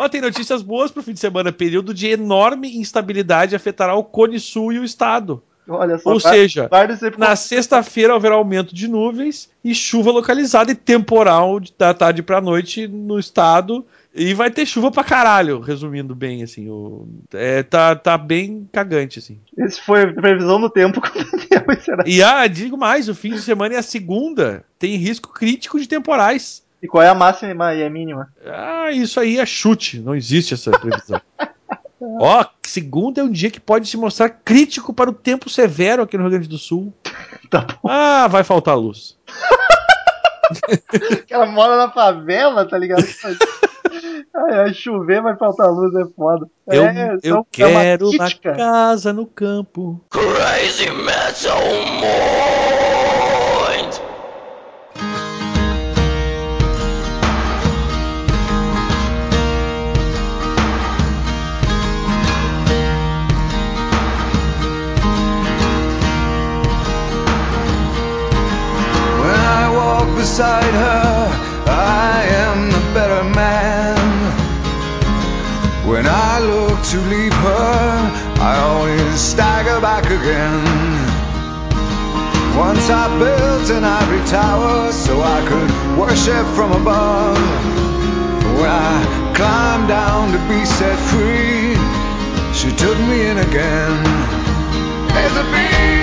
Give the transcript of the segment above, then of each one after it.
Ó, tem notícias boas pro fim de semana. Período de enorme instabilidade afetará o Cone Sul e o estado. Olha só, Ou vai- seja, na sexta-feira haverá aumento de nuvens e chuva localizada e temporal da tarde pra noite no estado. E vai ter chuva pra caralho, resumindo bem, assim. O, é, tá, tá bem cagante, assim. Esse foi a previsão do tempo. e E ah, digo mais, o fim de semana e a segunda tem risco crítico de temporais. E qual é a máxima e a mínima? Ah, isso aí é chute, não existe essa previsão. Ó, segunda é um dia que pode se mostrar crítico para o tempo severo aqui no Rio Grande do Sul. Tá bom. Ah, vai faltar luz. Que ela mora na favela, tá ligado? Ai, ai, chover vai faltar luz, é foda. Eu, é, eu são- é uma quero uma crítica. casa no campo. Crazy Metal Mind. Beside her, I am the better man. When I look to leave her, I always stagger back again. Once I built an ivory tower so I could worship from above. When I climbed down to be set free, she took me in again. There's a big,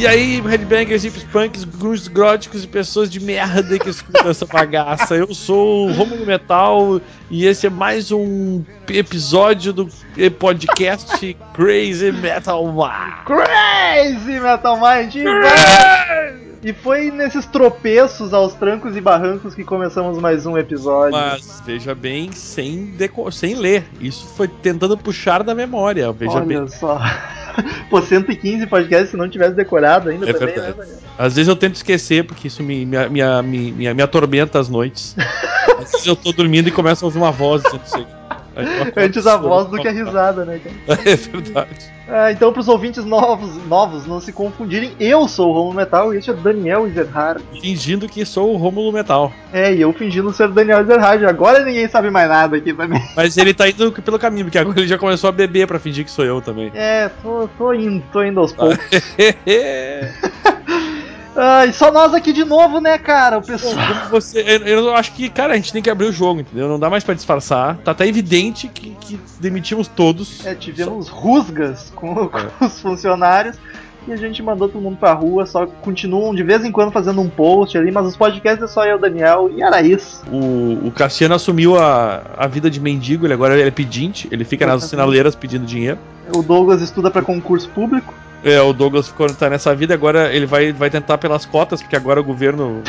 E aí, headbangers, hips, punks, grunge góticos e pessoas de merda que escutam essa bagaça. Eu sou o Romulo Metal e esse é mais um episódio do podcast Crazy Metal Mind. Crazy Metal Mind! E foi nesses tropeços aos trancos e barrancos que começamos mais um episódio. Mas veja bem, sem, sem ler. Isso foi tentando puxar da memória. Veja Olha bem. só. Pô, 115 podcasts se não tivesse decorado ainda É também, verdade. né? Às vezes eu tento esquecer, porque isso me, me, me, me, me, me atormenta às noites. Às vezes eu tô dormindo e começo a ouvir uma voz dizendo isso. Antes a voz do que a risada, né, cara? É verdade. Ah, então, pros ouvintes novos, novos não se confundirem, eu sou o Romulo Metal e este é Daniel Ezerhard. Fingindo que sou o Rômulo Metal. É, e eu fingindo ser o Daniel Ezerhard. Agora ninguém sabe mais nada aqui também. Mas ele tá indo pelo caminho, porque agora ele já começou a beber pra fingir que sou eu também. É, tô, tô indo, tô indo aos poucos. É. Ah, e só nós aqui de novo, né, cara? O pessoal. Você, eu, eu acho que, cara, a gente tem que abrir o jogo, entendeu? Não dá mais pra disfarçar. Tá até evidente que, que demitimos todos. É, tivemos rusgas com, com os funcionários e a gente mandou todo mundo pra rua, só continuam de vez em quando fazendo um post ali, mas os podcasts é só eu Daniel, e era isso. O, o Cassiano assumiu a, a vida de mendigo, ele agora ele é pedinte, ele fica nas sinaleiras pedindo dinheiro. O Douglas estuda pra concurso público. É, o Douglas ficou tá nessa vida, agora ele vai, vai tentar pelas cotas, porque agora o governo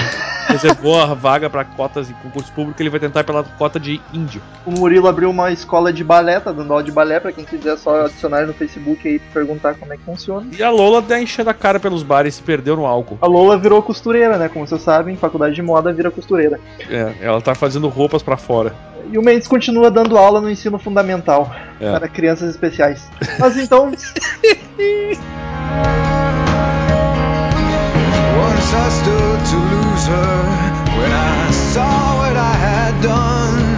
reservou a vaga pra cotas em concurso público, ele vai tentar pela cota de índio. O Murilo abriu uma escola de balé, tá dando aula de balé pra quem quiser só adicionar no Facebook aí perguntar como é que funciona. E a Lola tá enchendo a cara pelos bares e se perdeu no álcool. A Lola virou costureira, né? Como vocês sabem, faculdade de moda vira costureira. É, ela tá fazendo roupas pra fora. E o Mendes continua dando aula no ensino fundamental É. para crianças especiais. Mas então, Once I stood to lose her when I saw what I had done.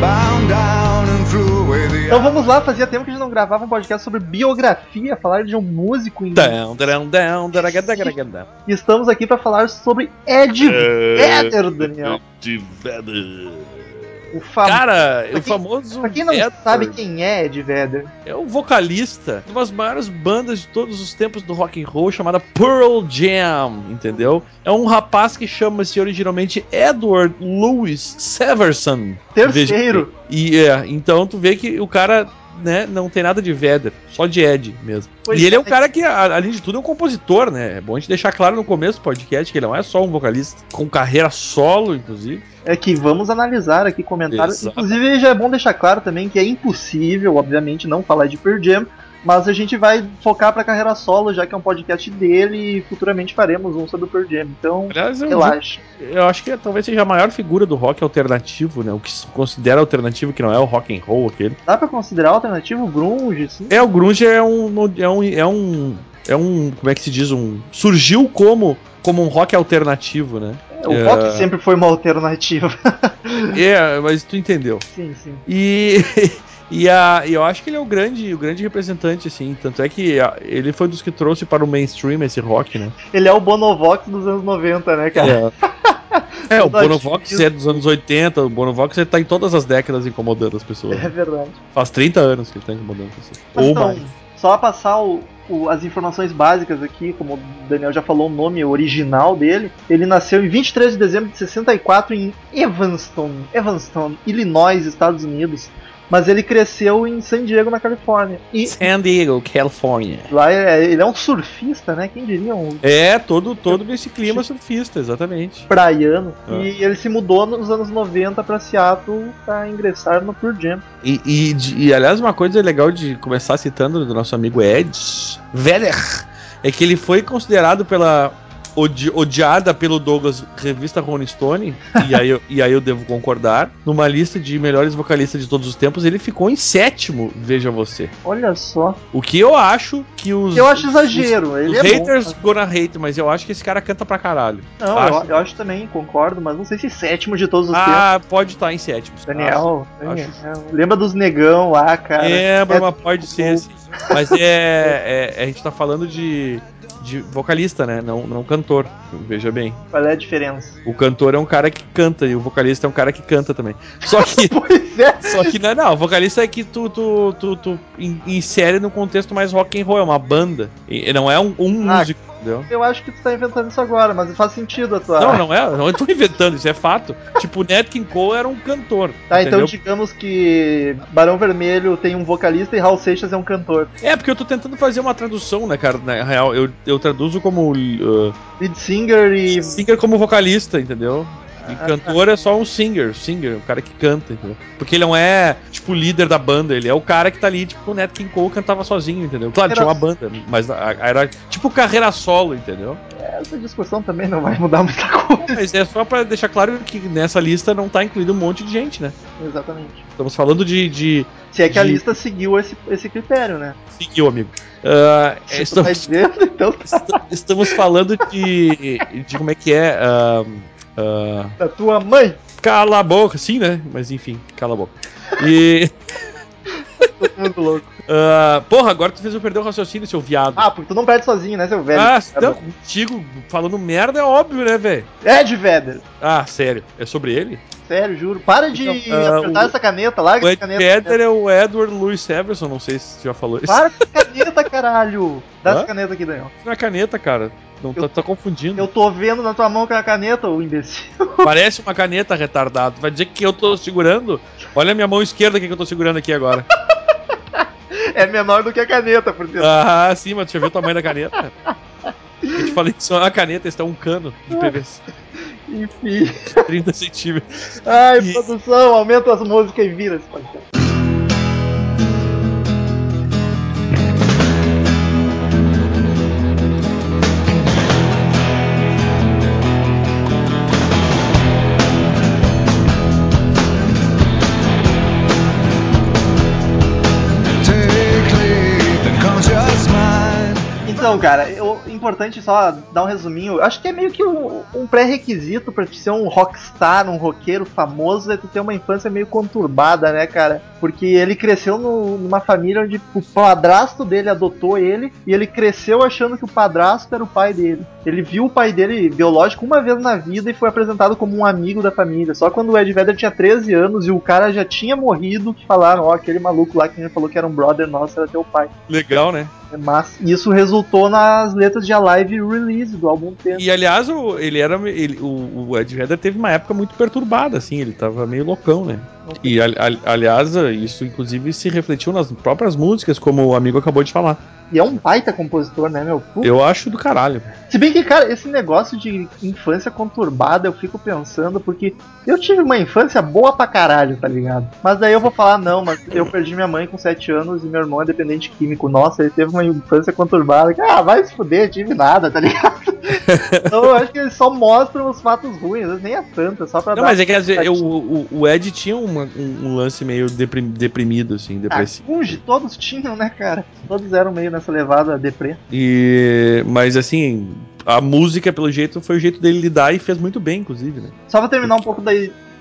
Bound down and threw away the então vamos lá, fazia tempo que a gente não gravava um podcast sobre biografia, falar de um músico em Down, down, down, down, E estamos aqui para falar sobre Ed Vedder, Daniel. De Vedder. O fam... Cara, Pra o quem- famoso Pra quem não Vedder sabe quem é Ed Vedder, é um vocalista de uma das maiores bandas de todos os tempos do rock and roll chamada Pearl Jam, entendeu? É um rapaz que chama-se originalmente Edward Louis Severson. terceiro. E é, então tu vê que o cara, né, não tem nada de Vedder, só de Ed mesmo. Pois e ele é é. um cara que, além de tudo, é um compositor, né? É bom a gente deixar claro no começo do podcast que ele não é só um vocalista, com carreira solo, inclusive. É que vamos analisar aqui comentários. Inclusive, já é bom deixar claro também que é impossível, obviamente, não falar de Pearl Jam Mas a gente vai focar pra carreira solo, já que é um podcast dele e futuramente faremos um sobre o Pearl Jam. Então, Aliás, eu, relaxa. eu acho que talvez seja a maior figura do rock alternativo, né? O que se considera alternativo, que não é o rock and roll aquele. Dá pra considerar alternativo grunge, sim? É, o grunge é um é um é um é um como é que se diz um surgiu como como um rock alternativo, né? O É. rock sempre foi uma alternativa. É, mas tu entendeu. sim, sim. E e a, e eu acho que ele é o grande o grande representante assim, tanto é que a- ele foi dos que trouxe para o mainstream esse rock, né? Ele é o Bonovox dos anos 90, né, cara? É, é o Bonovox é dos anos 80, o Bonovox ele tá em todas as décadas incomodando as pessoas. É, verdade. Faz 30 anos que ele tá incomodando as pessoas. Mas Ou então, mais. só passar o- o- as informações básicas aqui, como o Daniel já falou o nome original dele. Ele nasceu em 23 de dezembro de 64 em Evanston, Evanston, Illinois, Estados Unidos. Mas ele cresceu em San Diego, na Califórnia. E San Diego, California. lá é- ele é um surfista, né? Quem diria? Um É, todo, todo nesse clima surfista, exatamente. praiano. Ah. E ele se mudou nos anos 90 para Seattle para ingressar no Pearl Jam. E, e, de- e, aliás, uma coisa legal de começar citando do nosso amigo Ed Vedder é que ele foi considerado pela. Odi- odiada pelo Douglas, revista Rolling Stone, e aí, eu, e aí eu devo concordar, numa lista de melhores vocalistas de todos os tempos, ele ficou em sétimo, veja você. Olha só. O que eu acho que os. Eu acho exagero. Os, ele os é haters bom. gonna hate, mas eu acho que esse cara canta pra caralho. Não, Acho. eu, eu acho também, concordo, mas não sei se sétimo de todos os tempos. Ah, pode estar em sétimo. Daniel, acho- Daniel. lembra dos negão lá, cara? Lembra, É mas pode ser assim. Mas é, é- A gente tá falando de, de vocalista, né? Não, não cantor. Veja bem. Qual é a diferença? O cantor é um cara que canta e o vocalista é um cara que canta também. Só que. Pois é. Só que não, não, o vocalista é que tu, tu, tu, tu in- insere no contexto mais rock and roll, é uma banda. E não é um, um Ah. músico, entendeu? Eu acho que tu tá inventando isso agora, mas faz sentido a tua. Não, não é, não eu tô inventando, isso é fato. Tipo, o Nat King Cole era um cantor. Tá, então entendeu? digamos que Barão Vermelho tem um vocalista e Raul Seixas é um cantor. É, porque eu tô tentando fazer uma tradução, né, cara? Na real, eu, eu traduzo como uh, Lead singer e. singer como vocalista, entendeu? E cantor é só um singer, singer, o cara que canta, entendeu? Porque ele não é, tipo, o líder da banda, ele é o cara que tá ali, tipo, o Nat King Cole cantava sozinho, entendeu? Claro, tinha uma banda, mas a- a- era tipo carreira solo, entendeu? Essa discussão também não vai mudar muita coisa. Mas é só pra deixar claro que nessa lista não tá incluído um monte de gente, né? Exatamente. Estamos falando de. de Se é que a De- lista seguiu esse, esse critério, né? seguiu, amigo. Se tu tá estamos, dizendo, então tá est- estamos falando de. de como é que é. ah, ah, da tua mãe. cala a boca, sim, né? Mas enfim, cala a boca. E. Todo louco. ah, porra, agora tu fez eu perder o raciocínio, seu viado. Ah, porque tu não perde sozinho, né, seu velho? Ah, não, contigo falando merda é óbvio, né, velho? Ed Vedder. Ah, sério, é sobre ele? Sério, juro. Para de Então, ah, apertar o- essa caneta, larga O essa caneta. Vedder é o Edward Louis Everson, não sei se você já falou isso. Para com essa caneta, caralho. Dá Hã? essa caneta aqui, Daniel. Não é caneta, cara. Não tá, tá confundindo. Eu tô vendo na tua mão que é a caneta, ô imbecil. Parece uma caneta retardado. Vai dizer que eu tô segurando? Olha a minha mão esquerda que eu tô segurando aqui agora. É menor do que a caneta, por exemplo. Ah, sim, mas deixa eu ver o tamanho da caneta. Eu te falei que isso é uma caneta, isso é um cano de PVC, Enfim. 30 centímetros. Ai, E- produção, aumenta as músicas e vira esse podcast. Cara, importante só dar um resuminho. Acho que é meio que um, um pré-requisito pra te ser um rockstar, um roqueiro famoso, é tu ter uma infância meio conturbada, né, cara? Porque ele cresceu no- numa família onde o padrasto dele adotou ele e ele cresceu achando que o padrasto era o pai dele. Ele viu o pai dele biológico uma vez na vida e foi apresentado como um amigo da família. Só quando o Ed Vedder tinha 13 anos e o cara já tinha morrido que falaram, ó, aquele maluco lá que a gente falou que era um brother nosso era teu pai. Legal, né? É massa. E isso resultou nas letras de Alive Release do álbum Tempo. E aliás, o, ele era. Ele, o, o Ed Vedder teve uma época muito perturbada, assim, ele tava meio loucão, né? E ali- ali- aliás, isso inclusive se refletiu nas próprias músicas, como o amigo acabou de falar. E é um baita compositor, né, meu? Puta. Eu acho do caralho. Se bem que, cara, esse negócio de infância conturbada, eu fico pensando, porque eu tive uma infância boa pra caralho, tá ligado? Mas daí eu vou falar, não, mas eu perdi minha mãe com 7 anos e meu irmão é dependente químico. Nossa, ele teve uma infância conturbada. Ah, vai se fuder, tive nada, tá ligado? então eu acho que eles só mostram os fatos ruins, nem é tanto, é só pra Não, dar. mas é que às vezes, eu- o, o Ed tinha uma- um, lance meio deprim- deprimido, assim, Ah, depressivo. Funge, todos tinham, né, cara? Todos eram meio nessa levada deprê. E, mas assim, a música, pelo jeito, foi o jeito dele lidar e fez muito bem, inclusive, né? Só pra terminar um pouco da,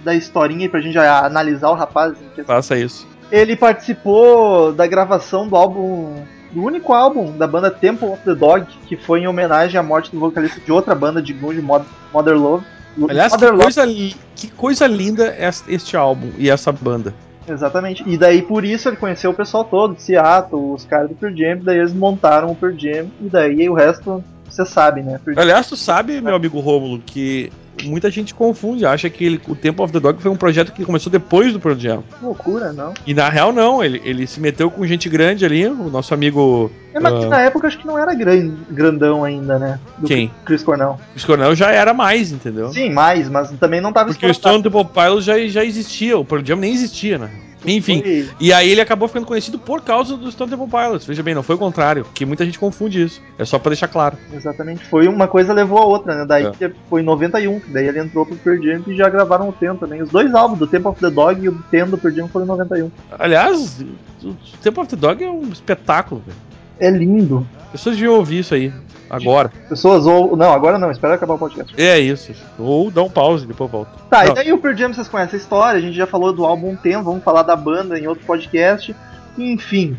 da historinha aí pra gente já analisar o rapaz. Faça isso. Ele participou da gravação do álbum. Do único álbum da banda Temple of the Dog, que foi em homenagem à morte do vocalista de outra banda de grunge, Mod- Mother Love. Aliás, que coisa, que coisa linda es- este álbum e essa banda. exatamente. E daí por isso ele conheceu o pessoal todo, de Seattle, os caras do Pearl Jam, daí eles montaram o Pearl Jam, e daí o resto você sabe, né? Aliás, tu sabe, meu amigo Rômulo, que muita gente confunde, acha que ele- o Temple of the Dog foi um projeto que começou depois do Pearl Jam. Loucura, não? E na real, não, ele, ele se meteu com gente grande ali, o nosso amigo É, mas Ah. na época acho que não era gran- grandão ainda, né? Do Quem? Chris Cornell. Chris Cornell já era mais, entendeu? Sim, mais, mas também não tava Porque o estourado. Stone Temple Pilots já, já existia, o Pearl Jam nem existia, né? Enfim, Foi- e aí ele acabou ficando conhecido por causa do Stone Temple Pilots. Veja bem, não foi o contrário, que muita gente confunde isso. É só pra deixar claro. Exatamente, foi uma coisa levou a outra, né? Daí É. foi em 91, que daí ele entrou pro Pearl Jam e já gravaram o Ten também. Os dois álbuns, do Temple of the Dog e o Ten do Pearl Jam foram em 91. Aliás, o Temple of the Dog é um espetáculo, velho. É lindo. As pessoas deviam ouvir isso aí, agora. Pessoas ou não, agora não, espera acabar o podcast. É isso. Ou dá um pause e depois volta. Tá, Não. e daí o Pearl Jam vocês conhecem a história, a gente já falou do álbum Ten, vamos falar da banda em outro podcast. Enfim,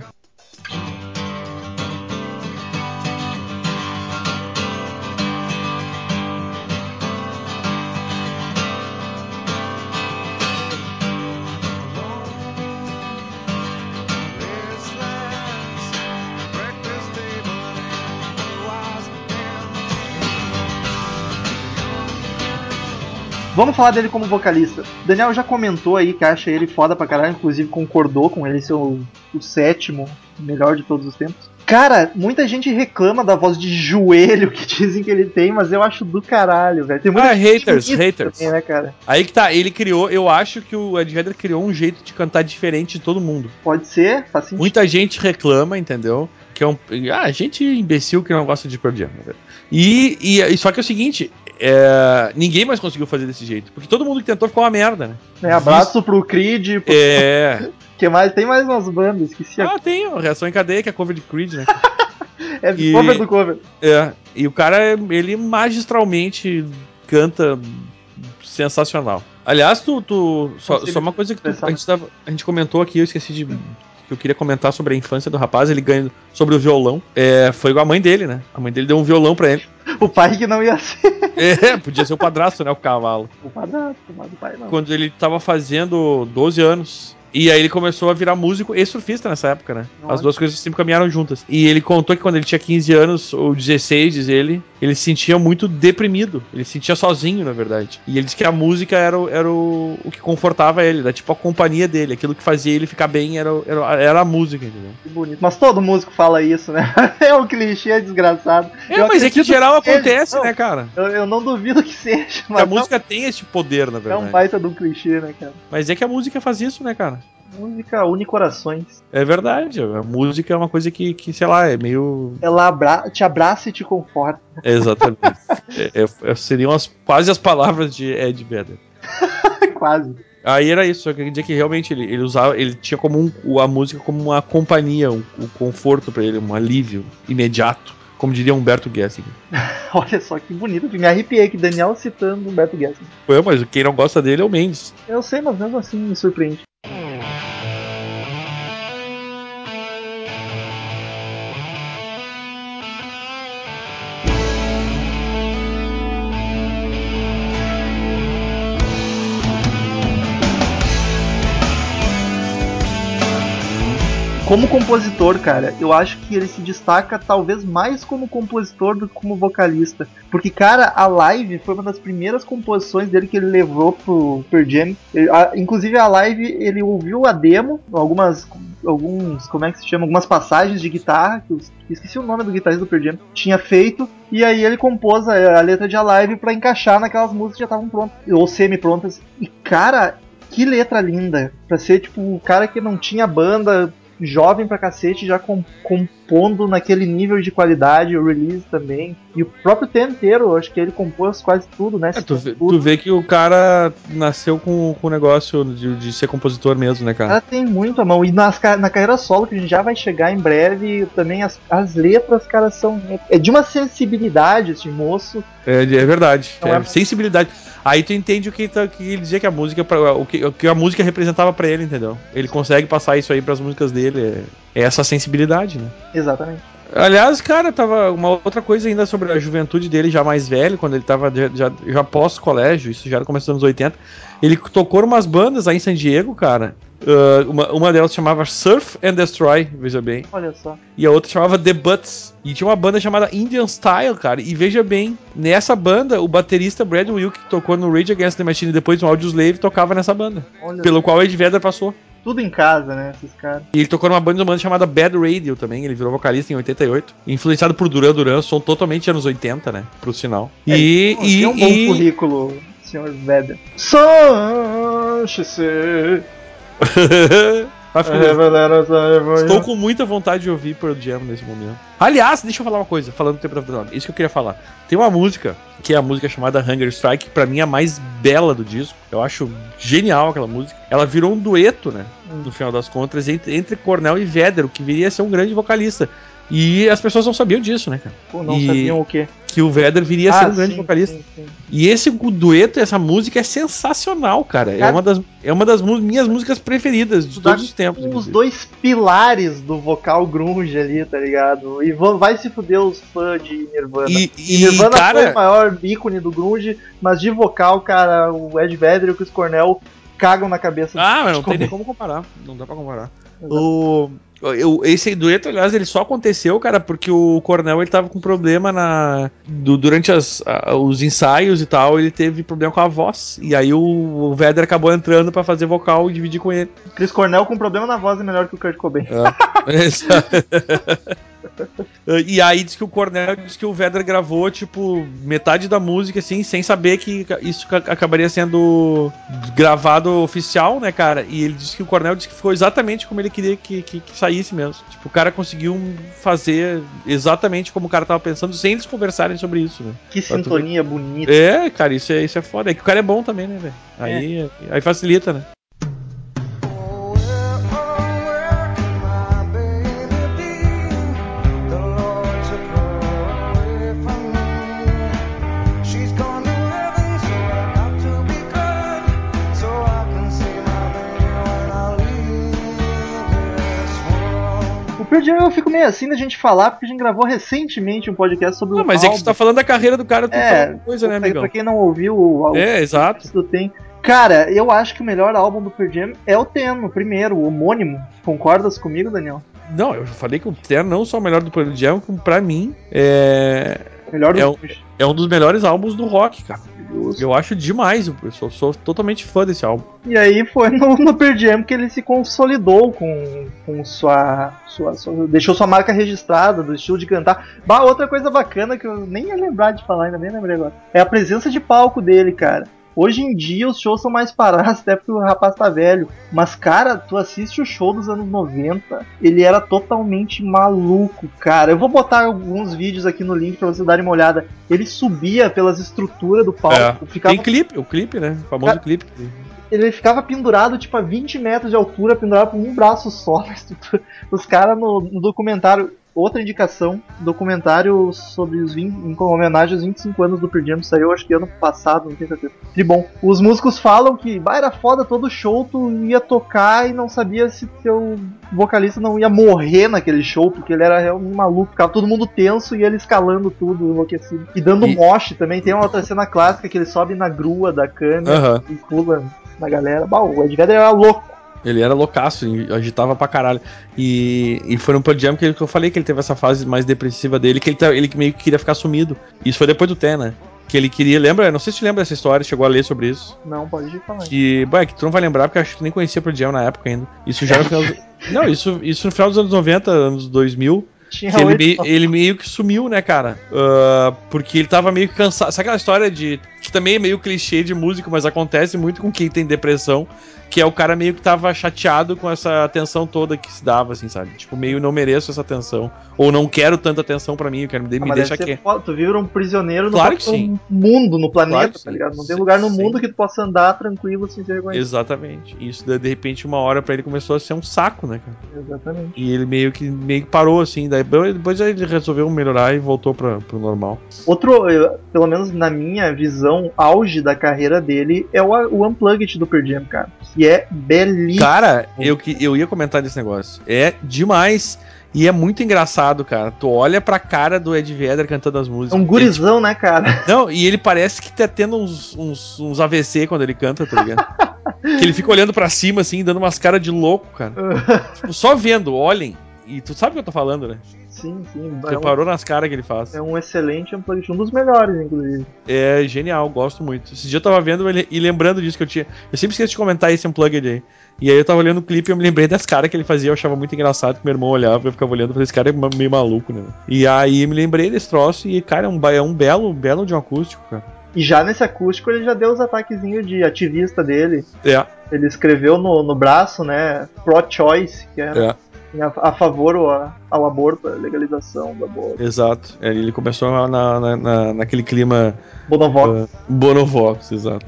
Vamos falar dele como vocalista. Daniel já comentou aí que acha ele foda pra caralho, inclusive concordou com ele ser o, o sétimo melhor de todos os tempos. Cara, muita gente reclama da voz de joelho que dizem que ele tem, mas eu acho do caralho, velho. Tem muita Ah, haters, haters. também, né, cara? Aí que tá, ele criou, eu acho que o Ed Vedder criou um jeito de cantar diferente de todo mundo. Pode ser, faz sentido. Muita gente reclama, entendeu? Que é um. Ah, gente imbecil que não gosta de Pearl Jam. né, velho? E, e, e só que é o seguinte: é, ninguém mais conseguiu fazer desse jeito. Porque todo mundo que tentou ficou uma merda, né? Né, abraço pro Creed, pro... É. que mais? Tem mais umas bandas, esqueci a... Ah, tem a reação em cadeia, que é cover de Creed, né? É e- cover do cover. É. E o cara, ele magistralmente canta sensacional. Aliás, tu. tu só, só uma coisa que tu- a, gente tava- a gente comentou aqui, eu esqueci de. Que eu queria comentar sobre a infância do rapaz, ele ganha sobre o violão. É, foi com a mãe dele, né? A mãe dele deu um violão pra ele. O pai que não ia ser É, podia ser o padrasto, né? O cavalo. o padrasto, mas o pai não. Quando ele tava fazendo 12 anos. E aí ele começou a virar músico e surfista nessa época, né? As Olha. duas coisas sempre caminharam juntas. E ele contou que quando ele tinha 15 anos, ou 16, diz ele, ele se sentia muito deprimido. Ele se sentia sozinho, na verdade. E ele disse que a música era, o- era o, o que confortava ele, era tipo a companhia dele. Aquilo que fazia ele ficar bem era, era, era a música, entendeu? Que bonito. Mas todo músico fala isso, né? É um clichê desgraçado. É, Eu mas é que em geral que acontece, Não, né, cara? Eu, eu não duvido que seja, a mas música tem esse poder, na é um verdade. baita de um clichê, né, cara? Mas é que a música faz isso, né, cara? Música une corações. É verdade, a música é uma coisa que, que sei lá, é meio. Ela abra... te abraça e te conforta. Exatamente. É- é- seriam as, quase as palavras de Ed Vedder. Quase. Aí era isso, que eu queria dizer que realmente ele, ele usava, ele tinha como um- a música como uma companhia, um, um conforto pra ele, um alívio imediato, como diria Humberto Gessinger. Olha só que bonito. Me arrepiei aqui, Daniel citando Humberto Guedes. Foi, mas quem não gosta dele é o Mendes. Eu sei, mas mesmo assim me surpreende. Como compositor, cara, eu acho que ele se destaca talvez mais como compositor do que como vocalista. Porque, cara, a live foi uma das primeiras composições dele que ele levou pro Pearl Jam. Ele- a- inclusive, a live, ele ouviu a demo, algumas, alguns, como é que se chama? Algumas passagens de guitarra, que os, esqueci o nome do guitarrista do Pearl Jam, tinha feito. E aí ele compôs a, a letra de a live pra encaixar naquelas músicas que já estavam prontas, ou semi-prontas. E, cara, que letra linda. Pra ser, tipo, o cara que não tinha banda, jovem pra cacete, já com- compondo naquele nível de qualidade, o release também. E o próprio tema inteiro, acho que ele compôs quase tudo, né? É, tu, vê, tu vê que o cara nasceu com com o negócio de, de ser compositor mesmo, né, O cara? cara tem muito a mão. E nas, na carreira solo, que a gente já vai chegar em breve, também as, as letras, cara, são. É de uma sensibilidade esse moço. É, é verdade. Não é é- sensibilidade. Aí tu entende o que, tá- que ele dizia que a música, o, que, o que a música representava pra ele, entendeu? Ele consegue passar isso aí pras músicas dele. É, é essa sensibilidade, né? Exatamente. Aliás, cara, tava uma outra coisa ainda sobre a juventude dele já mais velho, quando ele tava já, já, pós-colégio, isso já era começo dos anos 80. Ele tocou umas bandas aí em San Diego, cara. Ah, uma, uma delas chamava Surf and Destroy, veja bem. Olha só. E a outra chamava The Butts. E tinha uma banda chamada Indian Style, cara. E veja bem, nessa banda, o baterista Brad Wilk, que tocou no Rage Against the Machine e depois no Audioslave, tocava nessa banda. Olha Pelo qual Ed Vedder passou. Tudo em casa, né? Esses caras. E ele tocou numa banda, uma banda chamada Bad Radio também. Ele virou vocalista em 88. Influenciado por Duran Duran, som totalmente anos 80, né? Pro sinal. E. É, e, tem um bom e- currículo, senhor Vedder. Sanche Ficar- É, Estou com muita vontade de ouvir Pearl Jam nesse momento. Aliás, deixa eu falar uma coisa, falando do Tempo Dog. Isso que eu queria falar. Tem uma música, que é a música chamada Hunger Strike, que pra mim é a mais bela do disco. Eu acho genial aquela música. Ela virou um dueto, né? No final das contas, entre, entre Cornell e Vedder, o que viria a ser um grande vocalista. E as pessoas não sabiam disso, né, cara? Pô, não E- sabiam o quê? Que o Vedder viria a ser um grande sim, vocalista. sim, sim. E esse dueto, essa música é sensacional, cara. É Cara- uma das, é uma das minhas músicas preferidas de todos os tempos. Os dois pilares do vocal grunge ali, tá ligado? E vai se fuder os fãs de Nirvana. E, E e, Nirvana foi cara, o maior ícone do grunge, mas de vocal, cara, o Ed Vedder e o Chris Cornell cagam na cabeça Ah, mas não tem nem como comparar. Não dá pra comparar. O, eu- esse dueto, aliás, ele só aconteceu, cara, porque o Cornell ele tava com problema na do- durante as, a- os ensaios e tal, ele teve problema com a voz. E aí o, o Vedder acabou entrando pra fazer vocal e dividir com ele. Chris Cornell com problema na voz é melhor que o Kurt Cobain. e aí diz que o Cornell diz que o Vedder gravou, tipo, metade da música, assim, sem saber que isso ca- acabaria sendo gravado oficial, né, cara? E ele disse que o Cornell disse que ficou exatamente como ele queria que, que, que saísse mesmo. Tipo, o cara conseguiu fazer exatamente como o cara tava pensando, sem eles conversarem sobre isso, né? Que sintonia bonita. É, cara, isso é, isso é foda. É que o cara é bom também, né, velho? Aí, aí facilita, né? Pearl Jam eu fico meio assim da gente falar, porque a gente gravou recentemente um podcast sobre Não, o mas é que álbum. você tá falando da carreira do cara, tu É, coisa, né, amigão? Pra quem não ouviu o, o É, exato. tu tem. Cara, eu acho que o melhor álbum do Pearl Jam é o Ten, o primeiro, o homônimo. Concordas comigo, Daniel? Não, eu falei que o Terra não só o melhor do Pearl Jam, como pra mim é, Melhor do É o- é um dos melhores álbuns do rock, cara. Justo. Eu acho demais, eu sou, sou totalmente fã desse álbum. E aí foi no, no Pearl Jam que ele se consolidou com, com sua, sua, sua- Deixou sua marca registrada do estilo de cantar. Bah, outra coisa bacana que eu nem ia lembrar de falar, ainda bem lembrei agora. É a presença de palco dele, cara. Hoje em dia os shows são mais parados, até porque o rapaz tá velho. Mas, cara, tu assiste o show dos anos 90, ele era totalmente maluco, cara. Eu vou botar alguns vídeos aqui no link pra vocês darem uma olhada. Ele subia pelas estruturas do palco, ficava Tem clipe, o clipe, né? O famoso Cara- clipe. ele ficava pendurado, tipo, a 20 metros de altura, pendurado por um braço só. na estrutura. Os caras no, no documentário, outra indicação, documentário sobre os 20, em homenagem aos 25 anos do Pearl Jam, saiu acho que ano passado, não tenho certeza. E bom, os músicos falam que bah, era foda todo show, tu ia tocar e não sabia se teu vocalista não ia morrer naquele show, porque ele era realmente maluco, ficava todo mundo tenso e ele escalando tudo, enlouquecido. E dando E- moche também, tem uma outra cena clássica que ele sobe na grua da câmera Aham. e pula na galera. Bah, o Ed Vedder era louco. Ele era loucaço, e agitava pra caralho. E, e foi no Pearl Jam que, ele- que eu falei que ele teve essa fase mais depressiva dele, que ele, tá- ele meio que queria ficar sumido. Isso foi depois do Té, né? Que ele queria, lembra? Não sei se tu lembra dessa história, chegou a ler sobre isso. Não, pode falando. Que, bah, é que tu não vai lembrar, porque eu acho que tu nem conhecia Pearl Jam na época ainda. Isso já no final. do- Não, isso, isso no final dos anos 90, anos 2000. Tinha ele, meio, ele meio que sumiu, né, cara? Ah, porque ele tava meio que cansado. Sabe aquela história de. Que também é meio clichê de músico, mas acontece muito com quem tem depressão. Que é o cara meio que tava chateado com essa atenção toda que se dava, assim, sabe? Tipo, meio não mereço essa atenção. Ou não quero tanta atenção pra mim, eu quero me, Ah, me mas deixa deve ser aqui. foda, Tu vira um prisioneiro no Claro próprio sim. mundo, no planeta, Claro tá ligado? Não tem lugar no sim. mundo que tu possa andar tranquilo sem reconhecido. Exatamente. Isso, de, de repente, uma hora pra ele começou a ser um saco, né, cara? Exatamente. E ele meio que, meio que parou, assim. Daí, depois ele resolveu melhorar e voltou pra, pro normal. Outro, eh, pelo menos na minha visão, auge da carreira dele é o, o Unplugged do Pearl Jam, cara. Que é belíssimo. Cara, eu, que- eu ia comentar desse negócio. É demais. E é muito engraçado, cara. Tu olha pra cara do Ed Vedder cantando as É músicas. um gurizão, né, cara? Ele- não, e ele parece que tá tendo uns, uns, uns AVC quando ele canta, tá ligado? que ele fica olhando pra cima, assim, dando umas caras de louco, cara. Tipo, só vendo, olhem. E tu sabe o que eu tô falando, né? sim, sim. É um, Reparou nas caras que ele faz. é um excelente Unplugged, um dos melhores, inclusive. É genial, gosto muito. Esse dia eu tava vendo ele- e lembrando disso que eu tinha. Eu sempre esqueço de comentar esse unplugged aí. E aí eu tava olhando o clipe e eu me lembrei das caras que ele fazia, eu achava muito engraçado que meu irmão olhava e eu ficava olhando esse cara é meio maluco, né? E aí me lembrei desse troço e, cara, é um, é um belo, belo de um acústico, cara. E já nesse acústico ele já deu os ataquezinhos de ativista dele. É, Ele escreveu no, no braço, né, pro-choice, que é, é, a, a favor ou a- ao aborto, a legalização do aborto. exato. É, Ele começou na, na- na- naquele clima Bonovox. uh, Bonovox, exato.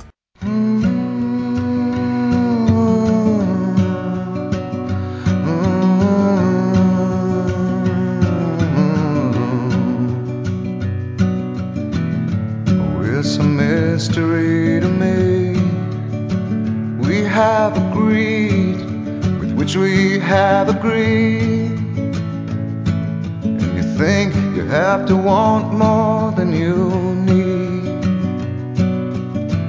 Which we have agreed. And you think you have to want more than you need.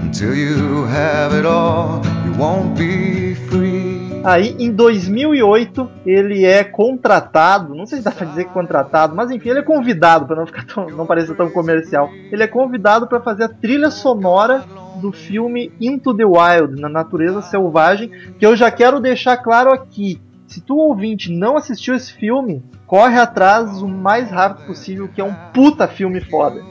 Until you have it all, you won't be. Aí, em 2008, ele é contratado, não sei se dá pra dizer contratado, mas enfim, ele é convidado, pra não, ficar tão, não parecer tão comercial. Ele é convidado para fazer a trilha sonora do filme Into the Wild, na natureza selvagem, que eu já quero deixar claro aqui. Se tu ouvinte não assistiu esse filme, corre atrás o mais rápido possível, que é um puta filme foda.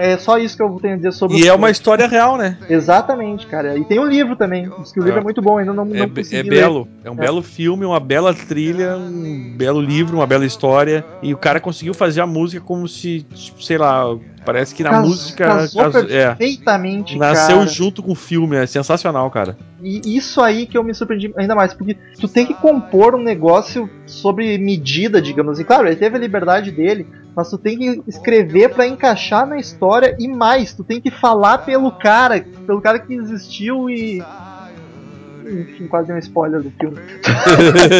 É só isso que eu tenho a dizer sobre o E é filme. uma história real, né? Exatamente, cara. E tem um livro também. Diz que o livro É. é muito bom, ainda não, É, não é ler. belo. É um belo filme, uma bela trilha, um belo livro, uma bela história. E o cara conseguiu fazer a música como se, tipo, sei lá, parece que na Cas- música. casou caso- é, perfeitamente, nasceu cara. junto com o filme. É sensacional, cara. E isso aí que eu me surpreendi ainda mais, porque tu tem que compor um negócio sobre medida, digamos assim. Claro, ele teve a liberdade dele, mas tu tem que escrever pra encaixar na história e mais, tu tem que falar pelo cara, pelo cara que existiu e enfim, quase um spoiler do filme.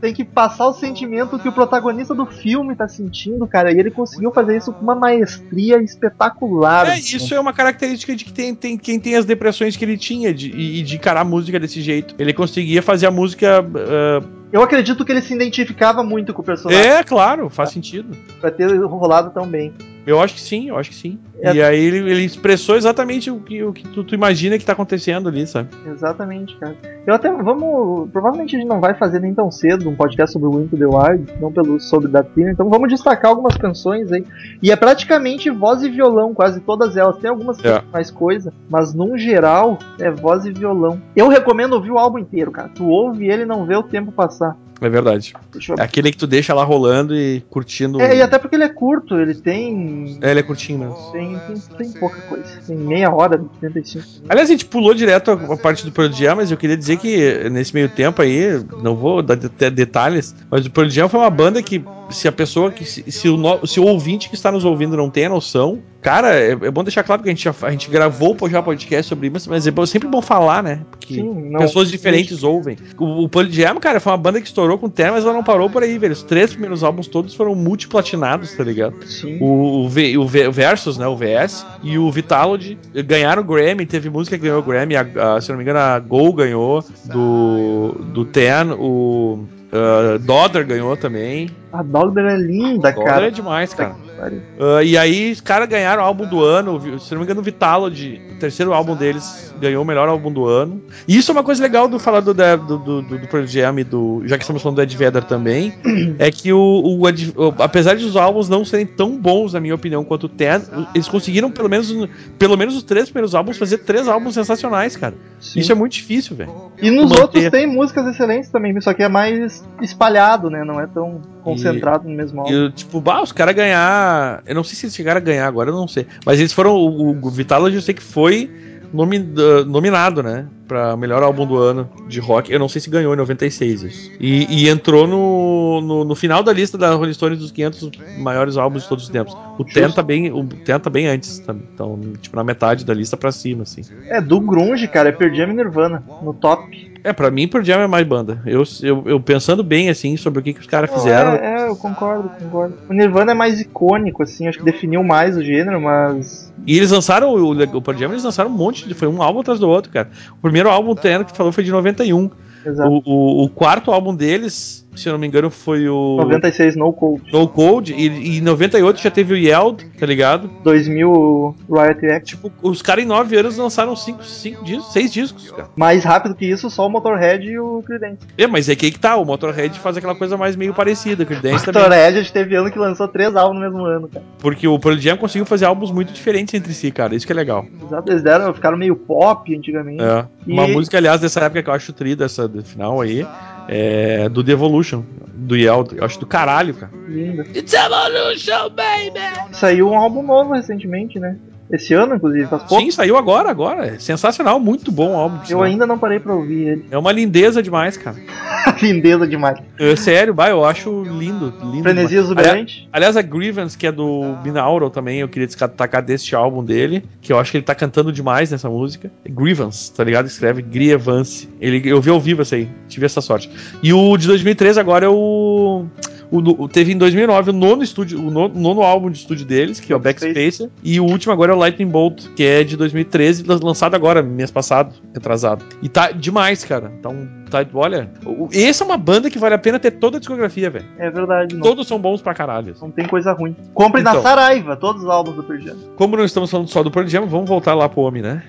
tem que passar o sentimento que o protagonista do filme tá sentindo, cara, e ele conseguiu fazer isso com uma maestria espetacular. É, isso é uma característica de que tem, tem quem tem as depressões que ele tinha de, e, de encarar a música desse jeito. Ele conseguia fazer a música. ah, Eu acredito que ele se identificava muito com o personagem é, claro, faz sentido. pra ter rolado tão bem. Eu acho que sim, eu acho que sim. É. E aí ele, ele expressou exatamente o que, o que tu, tu imagina que tá acontecendo ali, sabe? Exatamente, cara. Eu até vamos. Provavelmente a gente não vai fazer nem tão cedo um podcast sobre o Into the Wild, não pelo sobre da então vamos destacar algumas canções aí. E é praticamente voz e violão, quase todas elas. Tem algumas que É. tem mais coisa, mas num geral é voz e violão. Eu recomendo ouvir o álbum inteiro, cara. Tu ouve ele e não vê o tempo passar. É verdade. Eu... É aquele que tu deixa lá rolando e curtindo. É, e até porque ele é curto, ele tem. É, ele é curtinho mesmo. Tem, tem, tem pouca coisa. Tem meia hora, 35. Aliás, a gente pulou direto a, a parte do Pearl Jam, mas eu queria dizer que nesse meio tempo aí, não vou dar até detalhes, mas o Pearl Jam foi uma banda que se a pessoa que. Se, se o, no- se o ouvinte que está nos ouvindo não tem a noção, cara, é, é bom deixar claro que a gente, já, a gente gravou já podcast sobre isso, mas é bom- sempre bom falar, né? Porque Sim, não- pessoas diferentes ouvem. O, o Pearl Jam, cara, foi uma banda que estourou com o tema, mas ela não parou por aí, velho. Os três primeiros álbuns todos foram multiplatinados, tá ligado? Sim. O, o, V- o V- o Versus, né? O VS e o Vitalogy ganharam o Grammy. Teve música que ganhou o Grammy. A, a- se não me engano, a Gol ganhou. Do, do Ten. O uh, Dodder ganhou também. A Dogder é linda, Dodder cara. é demais, cara. Pariu. Uh, e aí, os caras ganharam o álbum do ano. Se não me engano, o Vitalogy, o terceiro álbum deles, ganhou o melhor álbum do ano. E isso é uma coisa legal do falar do, do, do, do, do Pearl Jam e do. Já que estamos falando do Ed Vedder também. é que o, o Ed- o- apesar de os álbuns não serem tão bons, na minha opinião, quanto o Ten, eles conseguiram, pelo menos, pelo menos os três primeiros álbuns, fazer três álbuns sensacionais, cara. Sim. Isso é muito difícil, velho. E nos manter. outros tem músicas excelentes também, só que é mais espalhado, né? Não é tão concentrado no mesmo álbum. E, tipo, bah, os caras ganhar. Eu não sei se eles chegaram a ganhar agora, eu não sei. Mas eles foram. O, o Vitalogy eu sei que foi nomi- da- nominado, né? Pra melhor álbum do ano de rock. Eu não sei se ganhou em 96 isso. E, e entrou no, no, no final da lista da Rolling Stones dos 500 maiores álbuns de todos os tempos. O Ten tá bem, o Ten tá bem antes, tá? então, tipo, na metade da lista pra cima, assim. É, do Grunge, cara, é Pearl Jam e Nirvana, no top. É, pra mim, Pearl Jam é mais banda. Eu, eu, eu pensando bem, assim, sobre o que, que os caras fizeram. É, é, eu concordo, concordo. O Nirvana é mais icônico, assim, acho que definiu mais o gênero, mas. E eles lançaram o, o Pearl Jam, eles lançaram um monte de. Foi um álbum atrás do outro, cara. O primeiro álbum Ten que tu falou foi de 91. Exato. O, o, o quarto álbum deles, se eu não me engano, foi o 96 No Cold. No Code. E, e em 98 já teve o Yeld, tá ligado? 2000 Riot Act. Tipo, os caras em 9 anos lançaram 5 cinco, discos, 6 discos, cara. Mais rápido que isso, só o Motorhead e o Creedence. É, mas é que aí que tá. O Motorhead faz aquela coisa mais meio parecida. O Dance também. Motorhead a gente teve ano que lançou três álbuns no mesmo ano, cara. Porque o Pearl Jam conseguiu fazer álbuns muito diferentes entre si, cara. Isso que é legal. Exato, eles deram, ficaram meio pop antigamente. É. Uma E- música, aliás, dessa época que eu acho tri, dessa final aí, é do The Evolution, do Yeld. Eu acho do caralho, cara. Linda. It's evolution, baby! Saiu um álbum novo recentemente, né? Esse ano, inclusive, faz pouco. Sim, saiu agora, agora. É sensacional, muito bom o álbum. Eu ainda não parei pra ouvir ele. É uma lindeza demais, cara. Lindeza demais. É, sério, vai, eu acho lindo, lindo. Frenesia exuberante. Aliás, a Grievance, que é do Binaural também, eu queria destacar deste álbum dele, que eu acho que ele tá cantando demais nessa música. Grievance, tá ligado? Escreve Grievance. Ele, eu vi ao vivo essa aí, tive essa sorte. E o de 2013 agora é o. o no- teve em 2009 o nono, estúdio, o nono, nono álbum de estúdio deles, que é o Backspacer. E o último agora é o Lightning Bolt, que é de 2013, lan- lançado agora, mês passado, retrasado. E tá demais, cara. Tá um. Tá, olha, o- essa é uma banda que vale a pena ter toda a discografia, velho. É verdade, não, Todos são bons pra caralho. não tem coisa ruim. Compre na Então. Saraiva, todos os álbuns do Pearl Jam. Como não estamos falando só do Pearl Jam, vamos voltar lá pro homem, né?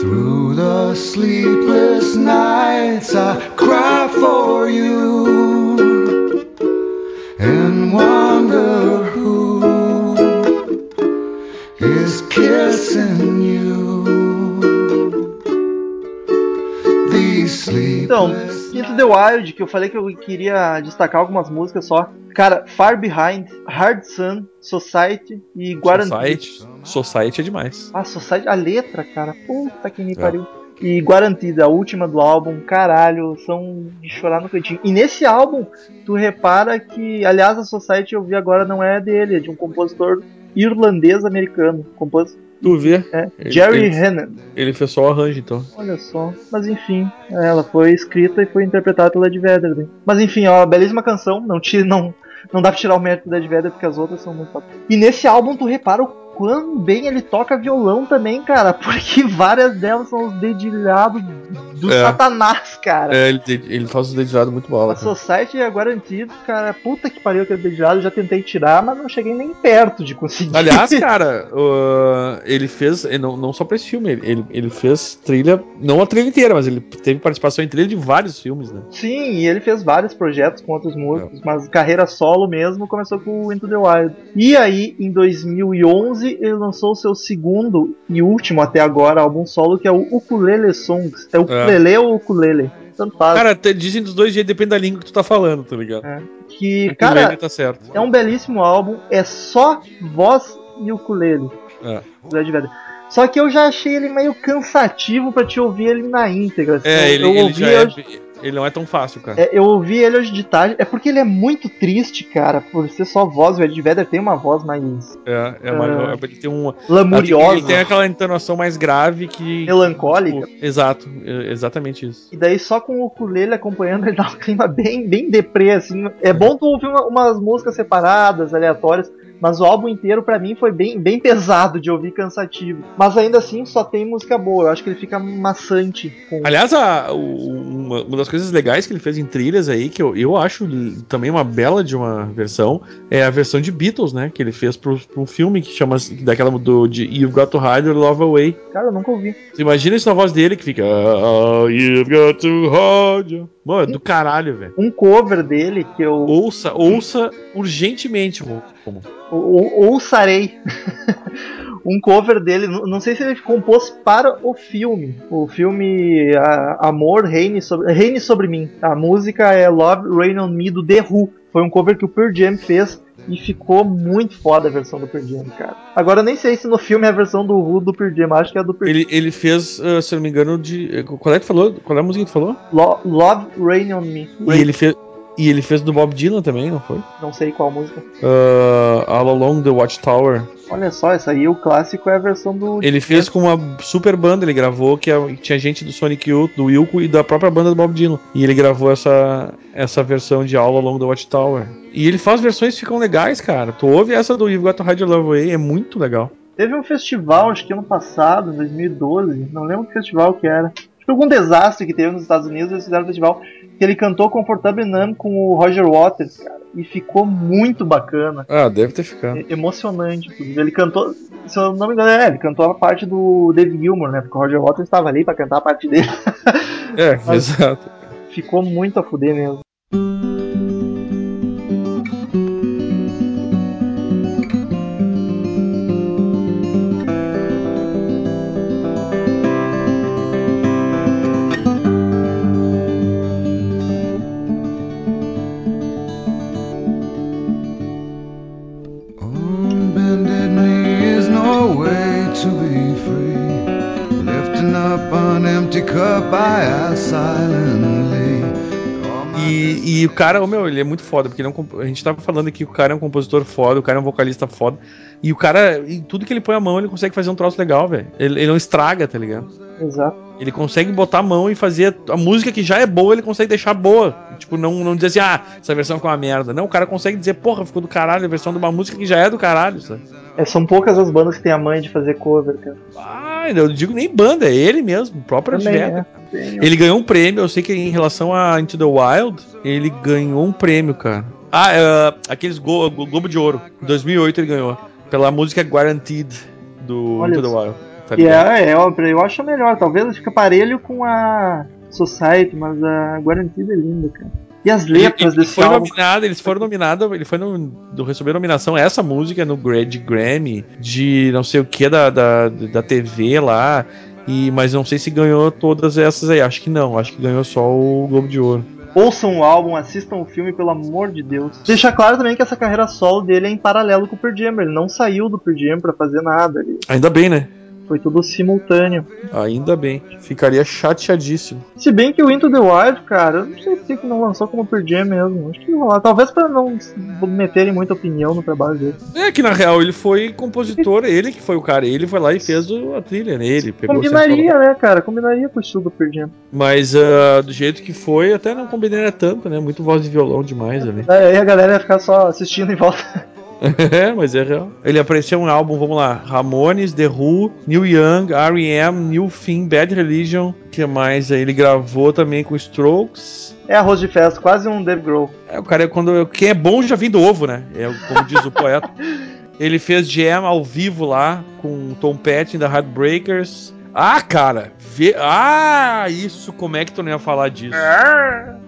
Through the sleepless nights, I cry for you and wonder who is kissing you. These Então, sleepless Into the Wild, que eu falei que eu queria destacar algumas músicas só. Cara, Far Behind, Hard Sun, Society e Guarantee. Society, Society é demais. Ah, Society, a letra, cara. Puta que me É. pariu. E Guaranteed, a última do álbum, caralho, são de chorar no cantinho. E nesse álbum, tu repara que, aliás, a Society eu vi agora não é dele, é de um compositor irlandês-americano. Compos... Tu vê? É, Ele- Jerry ele- Hannon. Ele fez só o arranjo, então. Olha só. Mas enfim, ela foi escrita e foi interpretada pela Ed Vedder. né? Mas enfim, ó, belíssima canção. Não, tira, não, não dá pra tirar o mérito da Ed Vedder porque as outras são muito top. E nesse álbum tu repara o quão bem ele toca violão também, cara. Porque várias delas são os dedilhados do É. satanás, cara. É, ele, ele faz o dedilhado muito bola. A cara. Society é garantido, cara. Puta que pariu aquele dedilhado. Já tentei tirar, mas não cheguei nem perto de conseguir. Aliás, cara, uh, ele fez, não, não só pra esse filme, ele, ele, fez trilha, não a trilha inteira, mas ele teve participação em trilha de vários filmes, né? Sim, e ele fez vários projetos com outros músicos, mas carreira solo mesmo começou com o Into the Wild. E aí, em 2011, ele lançou o seu segundo e último até agora álbum solo, que é o Ukulele Songs. É ukulele ou ukulele? Tanto faz. Cara, dizem dos dois jeitos, depende da língua que tu tá falando, tá ligado? que, O cara, tá certo. é um belíssimo álbum, é só voz e ukulele. É. Só que eu já achei ele meio cansativo pra te ouvir ele na íntegra. assim. É, eu, ele, eu ele ouvi, já eu- é. Ele não é tão fácil, cara. É, eu ouvi ele hoje de tarde. É porque ele é muito triste, cara, por ser só voz. O Ed Vedder tem uma voz mais É, é uma, ele tem um. lamuriosa, Ele tem aquela entonação mais grave que. melancólica. tipo, exato, é exatamente isso. E daí só com o ukulele acompanhando ele dá um clima bem, bem deprê, assim. É bom tu ouvir uma- umas músicas separadas, aleatórias, mas o álbum inteiro pra mim foi bem, bem pesado de ouvir cansativo. Mas ainda assim só tem música boa, eu acho que ele fica maçante com Aliás, a- uma, uma das coisas legais que ele fez em trilhas aí, que eu, eu acho também uma bela de uma versão, é a versão de Beatles, né? Que ele fez pro, pro filme que chama daquela do de You've Got to Hide Your Love Away. Cara, eu nunca ouvi. Você imagina isso na voz dele que fica. "Oh, you've got to hold your-" Mano, é do caralho, velho. Um cover dele que eu Ouça, ouça urgentemente, como. ou- ouçarei. um cover dele, não sei se ele compôs para o filme. O filme Amor Reine sobre, Reine sobre mim. A música é Love Rain on Me do The Who. Foi um cover que o Pearl Jam fez e ficou muito foda a versão do Pearl Jam, cara. Agora eu nem sei se no filme é a versão do Who do Pearl Jam, acho que é a do Pearl Ele, ele fez, ah, se eu não me engano, de. Qual é que falou? Qual é a música que tu falou? Lo- Love Rain on Me. E ele fez. E ele fez do Bob Dylan também, não foi? Não sei qual música. Ah, All Along the Watchtower. Olha só, essa aí o clássico é a versão do. Ele fez com uma super banda, ele gravou, que é- tinha gente do Sonic Youth, do Wilco e da própria banda do Bob Dylan. E ele gravou essa, essa versão de All Along the Watchtower. E ele faz versões que ficam legais, cara. Tu ouve essa do You've Got to Hide Your Love Away, é muito legal. Teve um festival, acho que ano passado, 2012, não lembro que festival que era. Acho que algum desastre que teve nos Estados Unidos, eles fizeram um festival que ele cantou Comfortable Numb com o Roger Waters, cara. E ficou muito bacana. Ah, deve ter ficado. e- Emocionante, inclusive. Ele cantou, se eu não me engano, é, ele cantou a parte do David Gilmour, né? Porque o Roger Waters estava ali pra cantar a parte dele. É, exato. ficou muito a fuder mesmo. O cara, ô, meu, ele é muito foda, porque é um a gente tava falando aqui que o cara é um compositor foda, o cara é um vocalista foda. E o cara, em tudo que ele põe a mão, ele consegue fazer um troço legal, velho. Ele, ele não estraga, tá ligado? Exato. Ele consegue botar a mão e fazer a música que já é boa, ele consegue deixar boa. Tipo, não, não dizer assim, ah, essa versão ficou uma merda. Não, o cara consegue dizer, porra, ficou do caralho a versão de uma música que já é do caralho, sabe? É, são poucas as bandas que têm a mãe de fazer cover, cara. Ah, eu digo nem banda, é ele mesmo, o próprio Vedder. é. Ele ganhou um prêmio, eu sei que em relação a Into the Wild, ele ganhou um prêmio, cara. Ah, é, aqueles Go- Globo de Ouro. Em 2008 ele ganhou. Pela música Guaranteed do Olha Into the. Wild. Tá é, é óbvio, eu acho melhor. Talvez fique parelho com a Society, mas a Guarantida é linda, cara. E as letras ele, desse foi álbum. nominado, eles foram nominados, ele foi no, do receber nominação essa música no Gra- de Grammy de não sei o que da, da, da TV lá. E, mas não sei se ganhou todas essas aí. Acho que não, acho que ganhou só o Globo de Ouro. Ouçam o álbum, assistam o filme, pelo amor de Deus. Deixa claro também que essa carreira solo dele é em paralelo com o Pearl Jam. Ele não saiu do Pearl Jam pra fazer nada. Ele Ainda bem, né? Foi tudo simultâneo. Ainda bem. Ficaria chateadíssimo. Se bem que o Into the Wild, cara, eu não sei por que não lançou como Pearl Jam mesmo. Acho que não lá. Talvez pra não meterem muita opinião no trabalho dele. É que na real ele foi compositor, ele que foi o cara, ele foi lá e fez a trilha nele. Pegou o Combinaria, né, cara? Combinaria com o estilo do Pearl Jam. Mas ah, do jeito que foi, até não combinaria tanto, né? Muito voz de violão demais ali. Aí a galera ia ficar só assistindo em volta. É, mas é real. Ele apareceu em um álbum, vamos lá: Ramones, The Who, Neil Young, R.E.M., New Thing, Bad Religion. que mais? Aí ele gravou também com Strokes. É arroz de festa, quase um Dave Grohl. É, o cara, quando quem é bom já vem do ovo, né? É como diz o poeta. Ele fez jam ao vivo lá com Tom Petty da Heartbreakers. Ah, cara, vê... ah, isso, como é que tu não ia falar disso?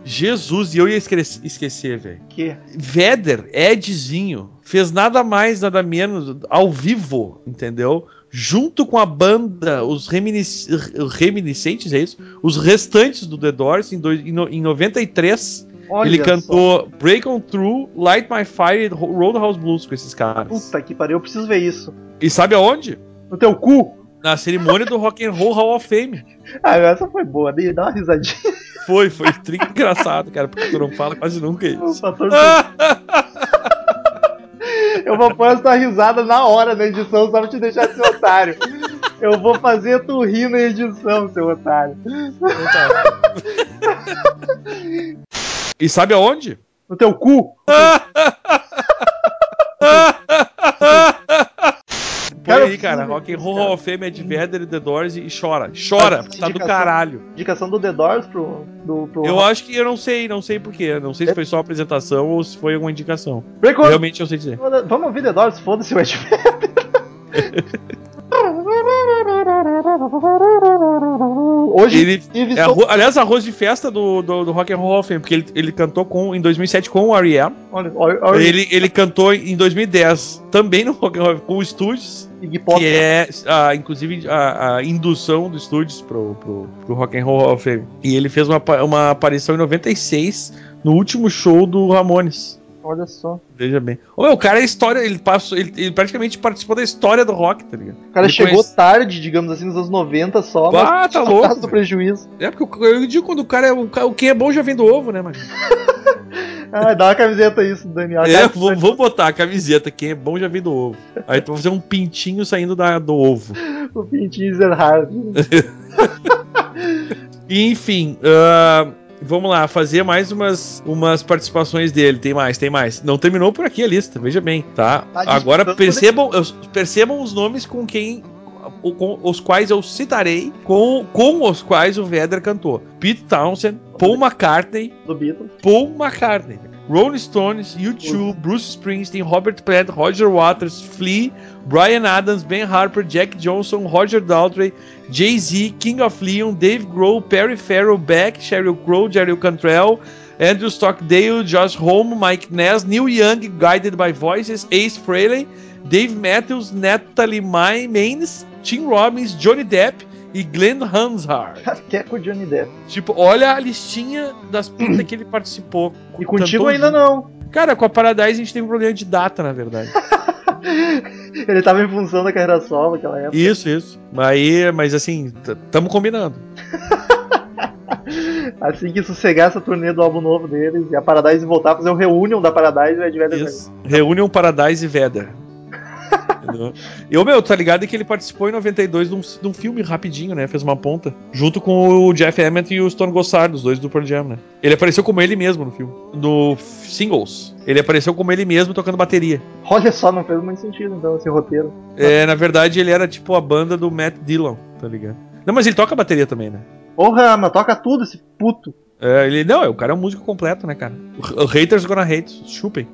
Jesus, e eu ia esque- esquecer, velho. Que? Vedder, Edzinho, fez nada mais, nada menos, ao vivo, entendeu? Junto com a banda, os reminis- reminiscentes, é isso? Os restantes do The Doors, em, dois- em no- em 93, Olha ele só. cantou Break On Through, Light My Fire e Roadhouse Blues com esses caras. Puta que pariu, eu preciso ver isso. E sabe aonde? No teu cu? Na cerimônia do Rock and Roll Hall of Fame. Ah, essa foi boa, dá uma risadinha. Foi, foi tri engraçado, cara, porque tu não fala quase nunca isso. Eu vou pôr essa risada na hora da edição só pra te deixar de ser otário. Eu vou fazer tu rir na edição, seu otário. E sabe aonde? No teu cu. Põe Cara, aí, cara. Rock and Roll. Hall of Fame, Ed Vedder e The Doors e chora. Chora, tá do caralho. Indicação do The Doors pro. Do, pro Eu acho que eu não sei, não sei porquê. Não sei se foi só apresentação ou se foi alguma indicação. Realmente eu sei dizer. Vamos ouvir The Doors, foda-se o Ed Hoje, Ele, inclusive, é arro- aliás, arroz de festa do, do, do Rock and Roll Hall of Fame, porque ele, ele cantou com, em 2007 com o R.E.M. Olha, olha, olha Ele, ele cantou em 2010 também no Rock and Roll com o Studios, que é, ah, inclusive, a, a indução do Studios pro, pro, pro Rock and Roll Hall of Fame. E ele fez uma, uma aparição em 96 no último show do Ramones. Olha só. Veja bem. Ô, meu, o cara é história, ele passou, ele, ele praticamente participou da história do rock, tá ligado? O cara Ele chegou conhece- tarde, digamos assim, nos anos 90 só, Ah, tá louco, causa do prejuízo. É porque eu digo quando o cara é o, ca- o que é bom já vem do ovo, né, mano? Ah, dá uma camiseta isso, Daniel. É, vou, vou botar a camiseta, quem é bom já vem do ovo. Aí tu vai fazer um pintinho saindo da, do ovo. O pintinho Zerhard. Enfim, ah, vamos lá, fazer mais umas, umas participações dele. Tem mais, tem mais. Não terminou por aqui a lista, veja bem, tá? Tá Agora percebam, os- percebam os nomes com quem. Com os quais eu citarei, com, com os quais o Vedder cantou: Pete Townsend, Paul McCartney. Paul McCartney, Rolling Stones, U2, Bruce Springsteen, Robert Plant, Roger Waters, Flea, Brian Adams, Ben Harper, Jack Johnson, Roger Daltrey, Jay-Z, King of Leon, Dave Grohl, Perry Farrell, Beck, Sheryl Crow, Jerry Cantrell, Andrew Stockdale, Josh Homme, Mike Ness, Neil Young, Guided by Voices, Ace Frehley, Dave Matthews, Natalie Mai- Maines, Tim Robbins, Johnny Depp e Glenn Hansard. Quer com o Johnny Depp. Tipo, olha a listinha das pintas que ele participou. E contigo ainda junto. não. Cara, com a Paradise a gente teve um problema de data, na verdade. Ele tava em função da carreira solo naquela época. isso, isso. Mas, aí, mas assim, tamo combinando. Assim que sossegar essa turnê do álbum novo deles e a Paradise voltar a fazer o reunion da Paradise e Ed Vedder Isso. Reunion Paradise e Vedder. E o meu, tá ligado que ele participou em 92 de um, de um filme rapidinho, né? Fez uma ponta. Junto com o Jeff Emmett e o Stone Gossard, os dois do Pearl Jam, né? Ele apareceu como ele mesmo no filme. No Singles. Ele apareceu como ele mesmo tocando bateria. Olha só, não fez muito sentido então esse roteiro. É, na verdade, ele era tipo a banda do Matt Dillon, tá ligado? Não, mas ele toca bateria também, né? Porra, mas toca tudo esse puto. É, ele, não, o cara é um músico completo, né, cara? O, o haters gonna hate, chupem.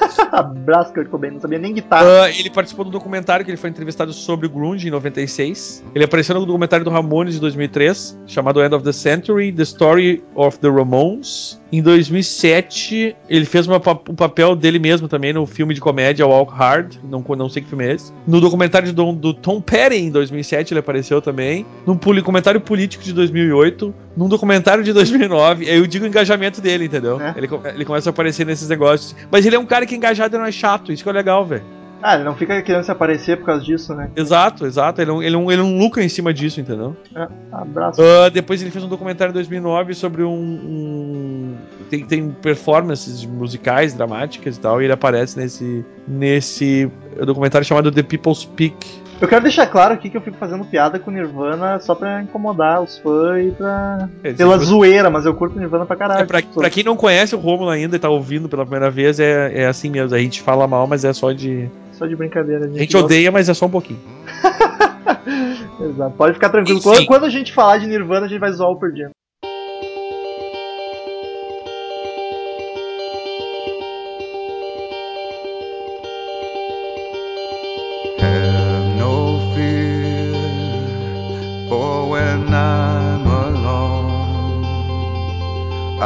Abraço eu Cobain, não sabia nem guitarra. Ah, ele participou do documentário que ele foi entrevistado sobre o Grunge em 96. Ele apareceu no documentário do Ramones de 2003, chamado End of the Century: The Story of the Ramones. Em 2007, ele fez uma pa- um papel dele mesmo também no filme de comédia Walk Hard. Não, não sei que filme é esse. No documentário do, do Tom Petty em 2007, ele apareceu também. Num comentário político de 2008. Num documentário de 2009. Aí eu digo o engajamento dele, entendeu? É. Ele, ele começa a aparecer nesses negócios. Mas ele é um cara que é engajado não é chato. Isso que é legal, velho. Ah, ele não fica querendo se aparecer por causa disso, né? Exato, exato. Ele, não- ele, não- ele não lucra em cima disso, entendeu? É, abraço. Ah, depois ele fez um documentário em 2009 sobre um. um- tem, tem performances musicais, dramáticas e tal, e ele aparece nesse, nesse documentário chamado The People's Speak. Eu quero deixar claro aqui que eu fico fazendo piada com Nirvana só pra incomodar os fãs e pra. pela zoeira, mas eu curto Nirvana pra caralho. É, pra, pra quem não conhece o Romulo ainda e tá ouvindo pela primeira vez, é, é assim mesmo. A gente fala mal, mas é só de. Só de brincadeira. A gente gosta. odeia, mas é só um pouquinho. Exato. Pode ficar tranquilo. Quando, quando a gente falar de Nirvana, a gente vai zoar o Pearl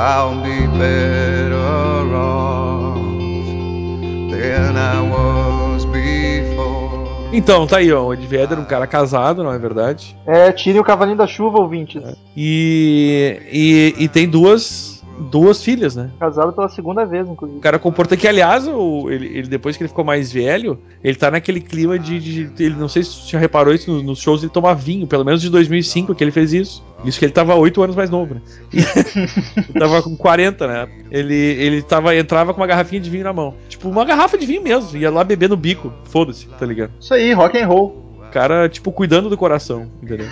I'll be better off than I was before. Então, tá aí, ó. O Ed Vedder, um cara casado, não é verdade? É, tirem o cavalinho da chuva, ouvintes. E, e, e tem duas duas filhas, né? Casado pela segunda vez, inclusive. O cara comporta que, aliás, o, ele, ele, depois que ele ficou mais velho, ele tá naquele clima de. de ele não sei se você já reparou isso nos, nos shows, ele toma vinho, pelo menos de 2005 que ele fez isso. Isso que ele tava 8 anos mais novo, né? ele tava com 40, né? Ele, ele tava, entrava com uma garrafinha de vinho na mão. Tipo, uma garrafa de vinho mesmo. Ia lá beber no bico. Foda-se, tá ligado? Isso aí, rock and roll. Cara, tipo, cuidando do coração, entendeu?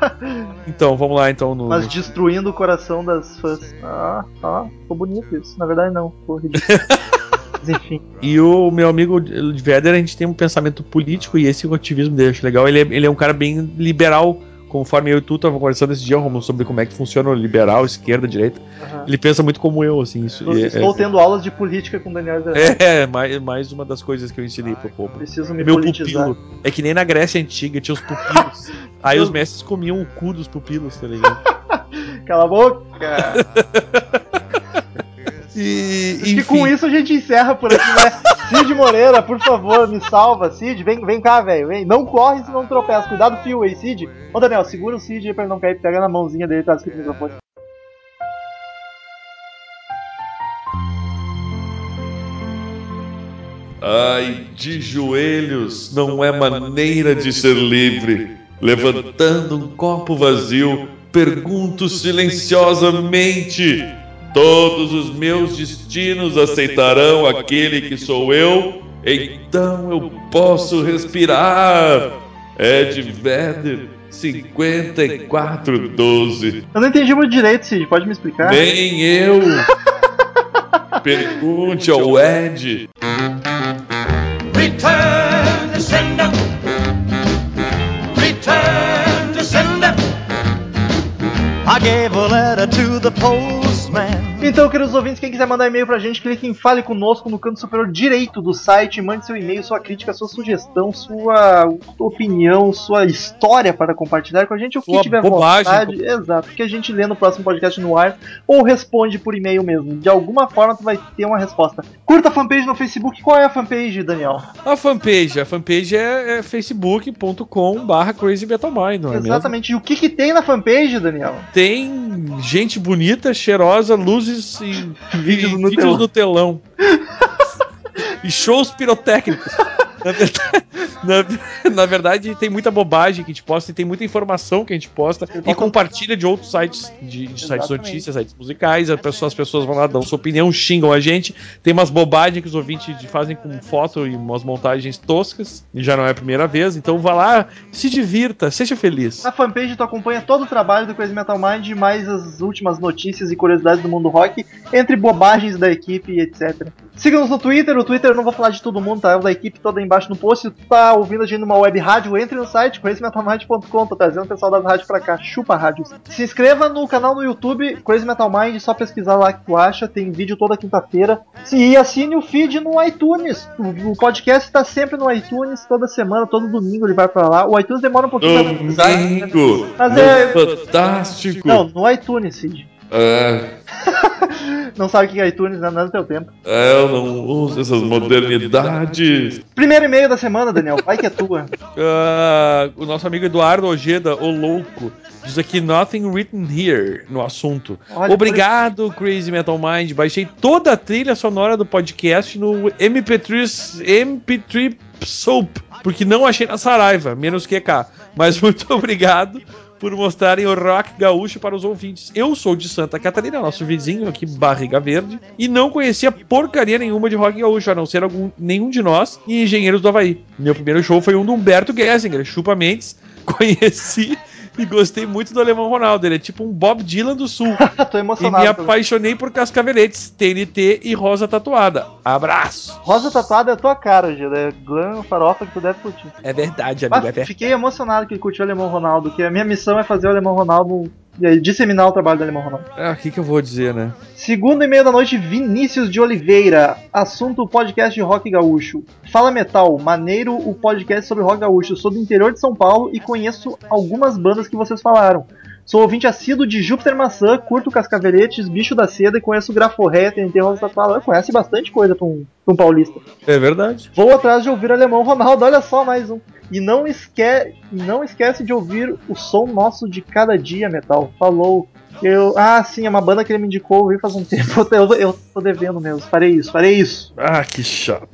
então, vamos lá então no. Mas destruindo o coração das fãs. Ah, ah, ficou bonito isso. Na verdade não, ficou ridículo. Mas enfim. E o meu amigo Vedder, a gente tem um pensamento político e esse é o ativismo dele, acho legal. Ele é, ele é um cara bem liberal conforme eu e tu tava conversando esse dia, Romulo, sobre como é que funciona o liberal, esquerda, direita, uhum. ele pensa muito como eu, assim. Isso, eu estou é, tendo aulas de política com o Daniel É, é mais, mais uma das coisas que eu ensinei pro povo. Preciso me é meu politizar. pupilo. É que nem na Grécia Antiga, tinha os pupilos. Aí os mestres comiam o cu dos pupilos, tá ligado? Cala a boca! E, Acho que com isso a gente encerra por aqui, né? Cid Moreira, por favor, me salva. Cid, vem, vem cá, velho. Vem. Não corre se não tropeça. Cuidado fio aí, Cid. Ô, Daniel, segura o Cid aí pra ele não cair. Pega na mãozinha dele, tá escrito no microfone. Ai, de joelhos não é maneira de ser livre. Levantando um copo vazio, pergunto silenciosamente Todos os meus destinos aceitarão aquele que sou eu, então eu posso respirar. Ed Vedder, 5412. Eu não entendi muito direito, Cid, pode me explicar? Nem eu. Pergunte ao Ed. Return to sender. Return to sender. I gave a letter to the postman. Então, queridos ouvintes, quem quiser mandar e-mail pra gente, clique em Fale Conosco no canto superior direito do site, mande seu e-mail, sua crítica, sua sugestão, sua opinião, sua história para compartilhar com a gente, o que tiver bobagem, vontade. Exato, que a gente lê no próximo podcast no ar, ou responde por e-mail mesmo. De alguma forma tu vai ter uma resposta. Curta a fanpage no Facebook. Qual é a fanpage, Daniel? A fanpage, a fanpage é, é facebook.com barra Crazy Metal Mind, não é Exatamente. Mesmo? E o que, que tem na fanpage, Daniel? Tem gente bonita, cheirosa, luzes vídeos e vídeos, no, vídeos telão. no telão. e shows pirotécnicos. Na verdade, na, na, verdade, tem muita bobagem que a gente posta e tem muita informação que a gente posta e compartilha de outros sites, de, de sites notícias, sites musicais. As pessoas, as pessoas vão lá, dão sua opinião, xingam a gente. Tem umas bobagens que os ouvintes fazem com foto e umas montagens toscas, e já não é a primeira vez. Então vá lá, se divirta, seja feliz. Na fanpage tu acompanha todo o trabalho do Crazy Metal Mind, mais as últimas notícias e curiosidades do mundo rock, entre bobagens da equipe e etc. Siga-nos no Twitter, o Twitter eu não vou falar de todo mundo, tá? É da equipe toda embaixo no post. Se tu tá ouvindo a gente numa web rádio, entre no site crazymetalmind.com, tô trazendo o pessoal das rádios pra cá, chupa rádios. Se inscreva no canal no YouTube, Crazy Metal Mind, só pesquisar lá que tu acha, tem vídeo toda quinta-feira. E assine o feed no iTunes. O, o podcast tá sempre no iTunes, toda semana, todo domingo ele vai pra lá. O iTunes demora um pouquinho domingo, pra Domingo! Mas é. Fantástico! Não, no iTunes, Cid. É. não sabe o que é iTunes, né? não é do teu tempo. É, eu não uso essas modernidades. Primeiro e-mail da semana, Daniel, vai que é tua. Uh, o nosso amigo Eduardo Ojeda, o louco, diz aqui Nothing Written Here no assunto. Olha, Obrigado, Crazy Metal Mind. Baixei toda a trilha sonora do podcast no MP3, MP3 Soap, porque não achei na Saraiva, menos que cá. Mas muito obrigado por mostrarem o rock gaúcho para os ouvintes. Eu sou de Santa Catarina, nosso vizinho aqui, Barriga Verde, e não conhecia porcaria nenhuma de rock gaúcho, a não ser algum, nenhum de nós e Engenheiros do Havaí. Meu primeiro show foi um do Humberto Gessinger, Chupa Mendes. Conheci e gostei muito do Alemão Ronaldo. Ele é tipo um Bob Dylan do Sul. Tô emocionado. E me apaixonei por Cascaveletes, TNT e Rosa Tatuada. Abraço! Rosa Tatuada é a tua cara, Gil. É glam, farofa que tu deve curtir. É verdade, amigo. é verdade. Fiquei emocionado que ele curtiu o Alemão Ronaldo, que a minha missão é fazer o Alemão Ronaldo disseminar o trabalho do Alemão Ronaldo. É, o que, que eu vou dizer, né? Segundo e meia da noite, Vinícius de Oliveira. Assunto podcast de rock gaúcho. Fala Metal, maneiro o podcast sobre rock gaúcho. sou do interior de São Paulo e conheço algumas bandas que vocês falaram. Sou ouvinte assíduo de Júpiter Maçã, curto Cascaveletes, Bicho da Seda e conheço Graforré, TNT Rosa Tatuada. Conhece bastante coisa pra um, pra um paulista. É verdade. Vou atrás de ouvir Alemão Ronaldo, olha só mais um. E não, esque... não esquece de ouvir o som nosso de cada dia, Metal. Falou. Eu, ah, sim, é uma banda que ele me indicou, eu vi faz um tempo. Eu, eu tô devendo mesmo. Farei isso, farei isso. Ah, que chato.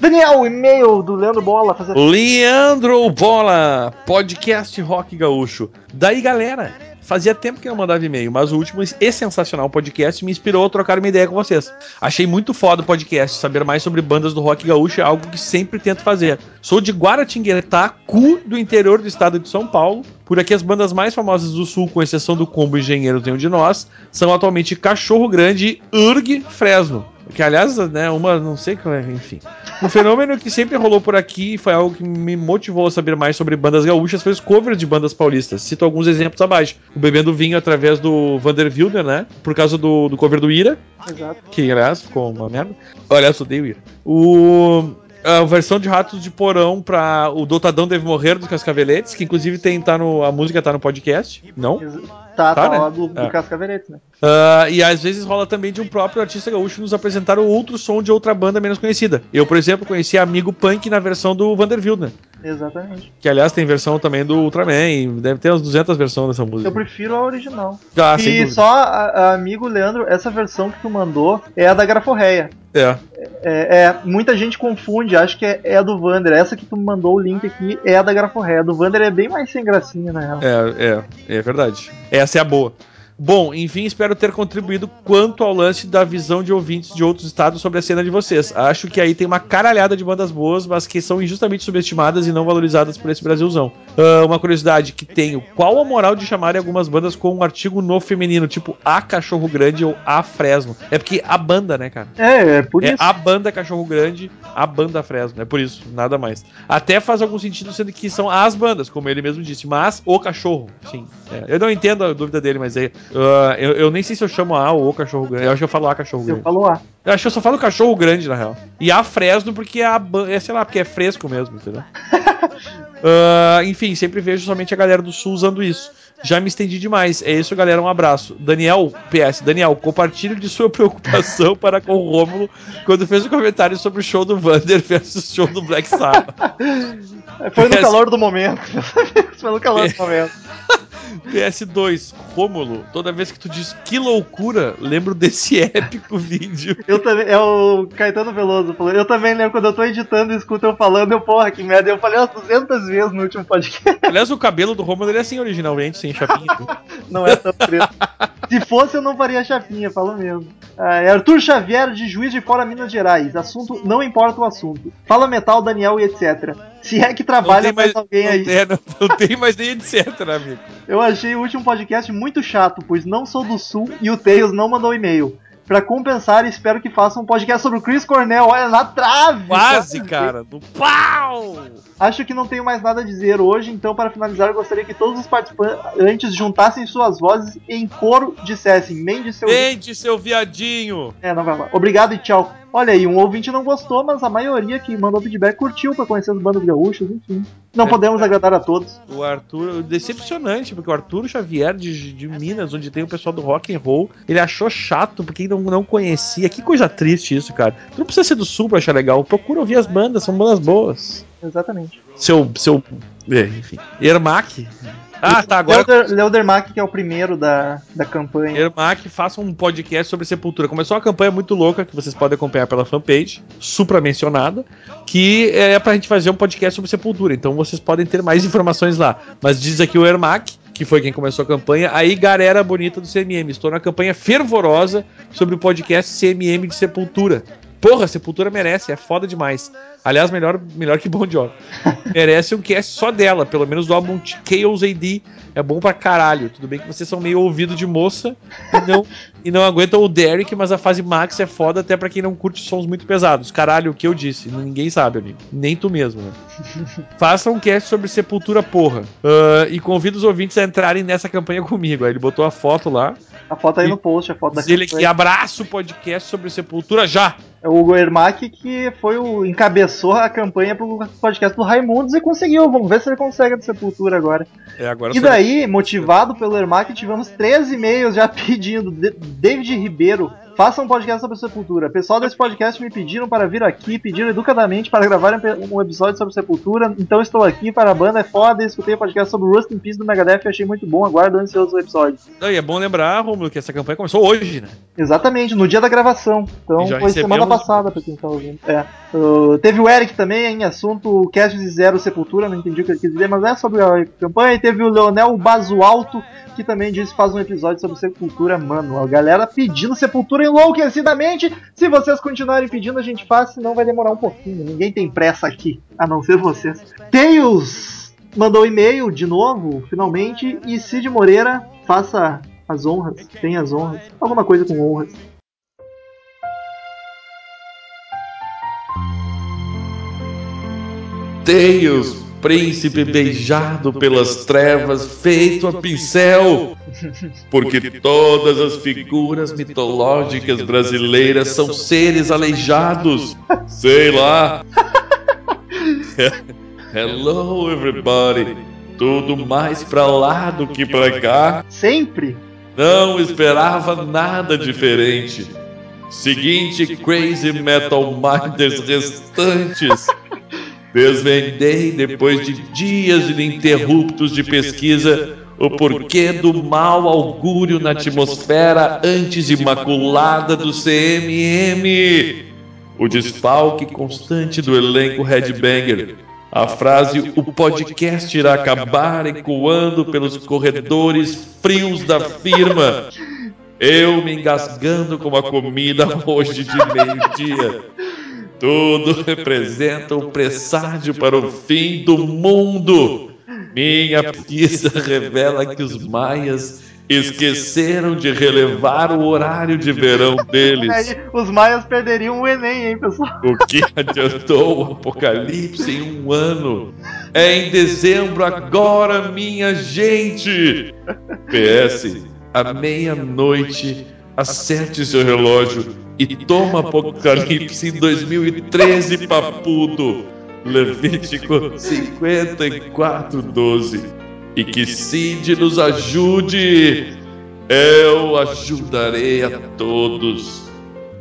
Daniel, e-mail do Leandro Bola. Fazer... Leandro Bola, podcast Rock Gaúcho. Daí, galera, fazia tempo que eu mandava e-mail, mas o último e sensacional podcast me inspirou a trocar uma ideia com vocês. Achei muito foda o podcast, saber mais sobre bandas do rock gaúcho é algo que sempre tento fazer. Sou de Guaratinguetá, cu do interior do estado de São Paulo. Por aqui as bandas mais famosas do sul, com exceção do Combo Engenheiros Nenhum de Nós, são atualmente Cachorro Grande e Urg Fresno. Que aliás, né, uma, não sei como é, enfim. Um fenômeno que sempre rolou por aqui foi algo que me motivou a saber mais sobre bandas gaúchas foi os covers de bandas paulistas. Cito alguns exemplos abaixo. O Bebendo Vinho através do Vander Wilder, né? Por causa do, do cover do Ira. Exato. Que, aliás, ficou uma merda. Aliás, eu odeio Ira. O a versão de Ratos de Porão para o Dotadão Deve Morrer dos Cascaveletes, que inclusive tem tá no a música tá no podcast, não? Tá, tá, tá né? lá do, do é. Cascaveletes, né? Uh, e às vezes rola também de um próprio artista gaúcho nos apresentar outro som de outra banda menos conhecida. Eu, por exemplo, conheci Amigo Punk na versão do Vanderbilt, né? Exatamente. Que aliás tem versão também do Ultraman, deve ter umas 200 versões dessa música. Eu prefiro a original. Ah, e só, a, a, amigo Leandro, essa versão que tu mandou é a da Graforreia. É. É, é. Muita gente confunde, acho que é, é, a do Vander. Essa que tu mandou o link aqui é a da Graforreia. A do Vander é bem mais sem gracinha, na real. É, é, é verdade. Essa é a boa. Bom, enfim, espero ter contribuído quanto ao lance da visão de ouvintes de outros estados sobre a cena de vocês. Acho que aí tem uma caralhada de bandas boas, mas que são injustamente subestimadas e não valorizadas por esse Brasilzão. Uh, uma curiosidade que tenho: qual a moral de chamar algumas bandas com um artigo no feminino, tipo A Cachorro Grande ou A Fresno? É porque a banda, né, cara? É, é por é isso. A banda Cachorro Grande, a banda Fresno. É por isso, nada mais. Até faz algum sentido sendo que são as bandas, como ele mesmo disse, mas o cachorro, sim. É, eu não entendo a dúvida dele, mas é. Uh, eu, eu, nem sei se eu chamo A ou o cachorro grande. Eu acho que eu falo A cachorro grande. Eu falo A. Eu acho que eu só falo cachorro grande, na real. E A Fresno porque é, a, é sei lá, porque é fresco mesmo, entendeu? uh, enfim, sempre vejo somente a galera do sul usando isso. Já me estendi demais. É isso, galera. Um abraço. Daniel, PS, Daniel, compartilhe de sua preocupação para com o Rômulo quando fez o um comentário sobre o show do Vander versus o show do Black Sabbath. Foi no PS... calor do momento. Foi no calor do momento. PS2, Rômulo, toda vez que tu diz que loucura, lembro desse épico vídeo. Eu também, é o Caetano Veloso falou. Eu também lembro quando eu tô editando e escuto eu falando, eu, porra, que merda. Eu falei umas 200 vezes no último podcast. Aliás, o cabelo do Rômulo ele é assim originalmente, sem chapinha. não é tão preto. Se fosse, eu não faria chapinha, falo mesmo. Ah, é Arthur Xavier, de Juiz de Fora, Minas Gerais. Assunto, não importa o assunto. Fala metal, Daniel e etc. Se é que trabalha mais, mais, alguém não aí. Tem, não, não, tem mais nem etc, amigo. Eu achei o último podcast muito chato, pois não sou do Sul e o Tails não mandou e-mail. Pra compensar, espero que façam um podcast sobre o Chris Cornell. Olha, na trave! Quase, cara! Do pau! Acho que não tenho mais nada a dizer hoje, então para finalizar, eu gostaria que todos os participantes juntassem suas vozes em coro dissessem: Mente seu. Mente seu viadinho! É, não vai lá. Obrigado e tchau. Olha aí, um ouvinte não gostou, mas a maioria que mandou feedback curtiu pra conhecer as bandas gaúchas, enfim. Não é, podemos é. agradar a todos. O Arthur, decepcionante, porque o Arthur Xavier de, de, Minas, onde tem o pessoal do rock and roll, ele achou chato porque não, não conhecia. Que coisa triste isso, cara. Tu não precisa ser do sul pra achar legal. Procura ouvir as bandas, são bandas boas. Exatamente. Seu. seu é, enfim. Ermac. Ah, tá, agora. Leudermac, que é o primeiro da, da campanha. Ermac, faça um podcast sobre Sepultura. Começou uma campanha muito louca que vocês podem acompanhar pela fanpage, supra mencionada, que é pra gente fazer um podcast sobre Sepultura. Então vocês podem ter mais informações lá. Mas diz aqui o Ermac, que foi quem começou a campanha, aí galera bonita do CMM. Estou na campanha fervorosa sobre o podcast CMM de Sepultura. Porra, Sepultura merece, é foda demais. Aliás, melhor, melhor que Bon Jovi. merece um cast só dela, pelo menos do álbum Chaos AD. É bom pra caralho. Tudo bem que vocês são meio ouvido de moça e não, e não aguentam o Derek, mas a fase Max é foda até pra quem não curte sons muito pesados. Caralho, o que eu disse? Ninguém sabe, amigo. Nem tu mesmo, né? Faça um cast sobre Sepultura, porra. Uh, e convido os ouvintes a entrarem nessa campanha comigo. Aí ele botou a foto lá. A foto aí no post, a foto da Ele que abraça o podcast sobre Sepultura já. É o Hugo Ermac que foi o encabeçou a campanha pro podcast do Raimundos e conseguiu. Vamos ver se ele consegue do Sepultura agora. É, agora e daí, motivado pelo Ermac, tivemos 13 e-mails já pedindo. David Ribeiro Faça um podcast sobre Sepultura. Pessoal desse podcast me pediram para vir aqui, pediram educadamente para gravar um episódio sobre Sepultura. Então estou aqui para a banda, é foda. Escutei o podcast sobre Rust in Peace do Megadeth e achei muito bom. Aguardo ansioso o episódio. E é bom lembrar, Romulo, que essa campanha começou hoje, né? Exatamente, no dia da gravação. Então foi recebemos... semana passada, para quem está ouvindo. É. Uh, teve o Eric também em assunto Cast de Zero Sepultura, não entendi o que ele quis dizer, mas é sobre a campanha. E teve o Leonel Bazualto, que também disse faz um episódio sobre Sepultura, mano. A galera pedindo Sepultura enlouquecidamente. Se vocês continuarem pedindo, a gente faz, senão vai demorar um pouquinho. Ninguém tem pressa aqui, a não ser vocês. Tails mandou e-mail de novo, finalmente. E Cid Moreira, faça as honras, tem as honras. Alguma coisa com honras. Tails príncipe beijado pelas trevas, feito a pincel. Porque todas as figuras mitológicas brasileiras são seres aleijados. Sei lá. Hello, everybody. Tudo mais pra lá do que pra cá. Sempre? Não esperava nada diferente. Seguinte Crazy Metal Minders restantes. Desvendei, depois de dias ininterruptos de pesquisa, o porquê do mau augúrio na atmosfera antes imaculada do CMM. O desfalque constante do elenco Headbanger. A frase o podcast irá acabar ecoando pelos corredores frios da firma. Eu me engasgando com a comida hoje de meio-dia. Tudo representa o presságio para o fim do mundo. Minha pesquisa revela que os maias esqueceram de relevar o horário de verão deles. os maias perderiam o Enem, hein, pessoal? O que adiantou o apocalipse em um ano? É em dezembro agora, minha gente! PS, à meia-noite, acerte seu relógio e toma Apocalipse em 2013, papudo. Levítico 54, 12. E que Cid nos ajude. Eu ajudarei a todos.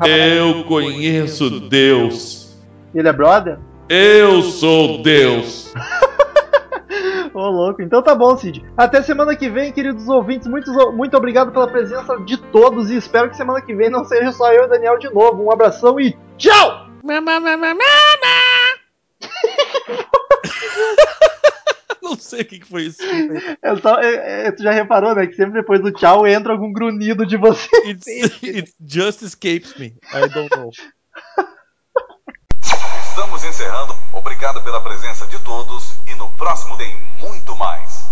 Eu conheço Deus. Ele é brother? Eu sou Deus. Ô, louco. Então tá bom, Cid. Até semana que vem, queridos ouvintes. Muito, muito obrigado pela presença de todos e espero que semana que vem não seja só eu e Daniel de novo. Um abração e tchau! não sei o que foi isso. É só, é, é, tu já reparou, né? Que sempre depois do tchau entra algum grunhido de você. It's, it just escapes me. I don't know. Estamos encerrando. Obrigado pela presença de todos próximo tem muito mais.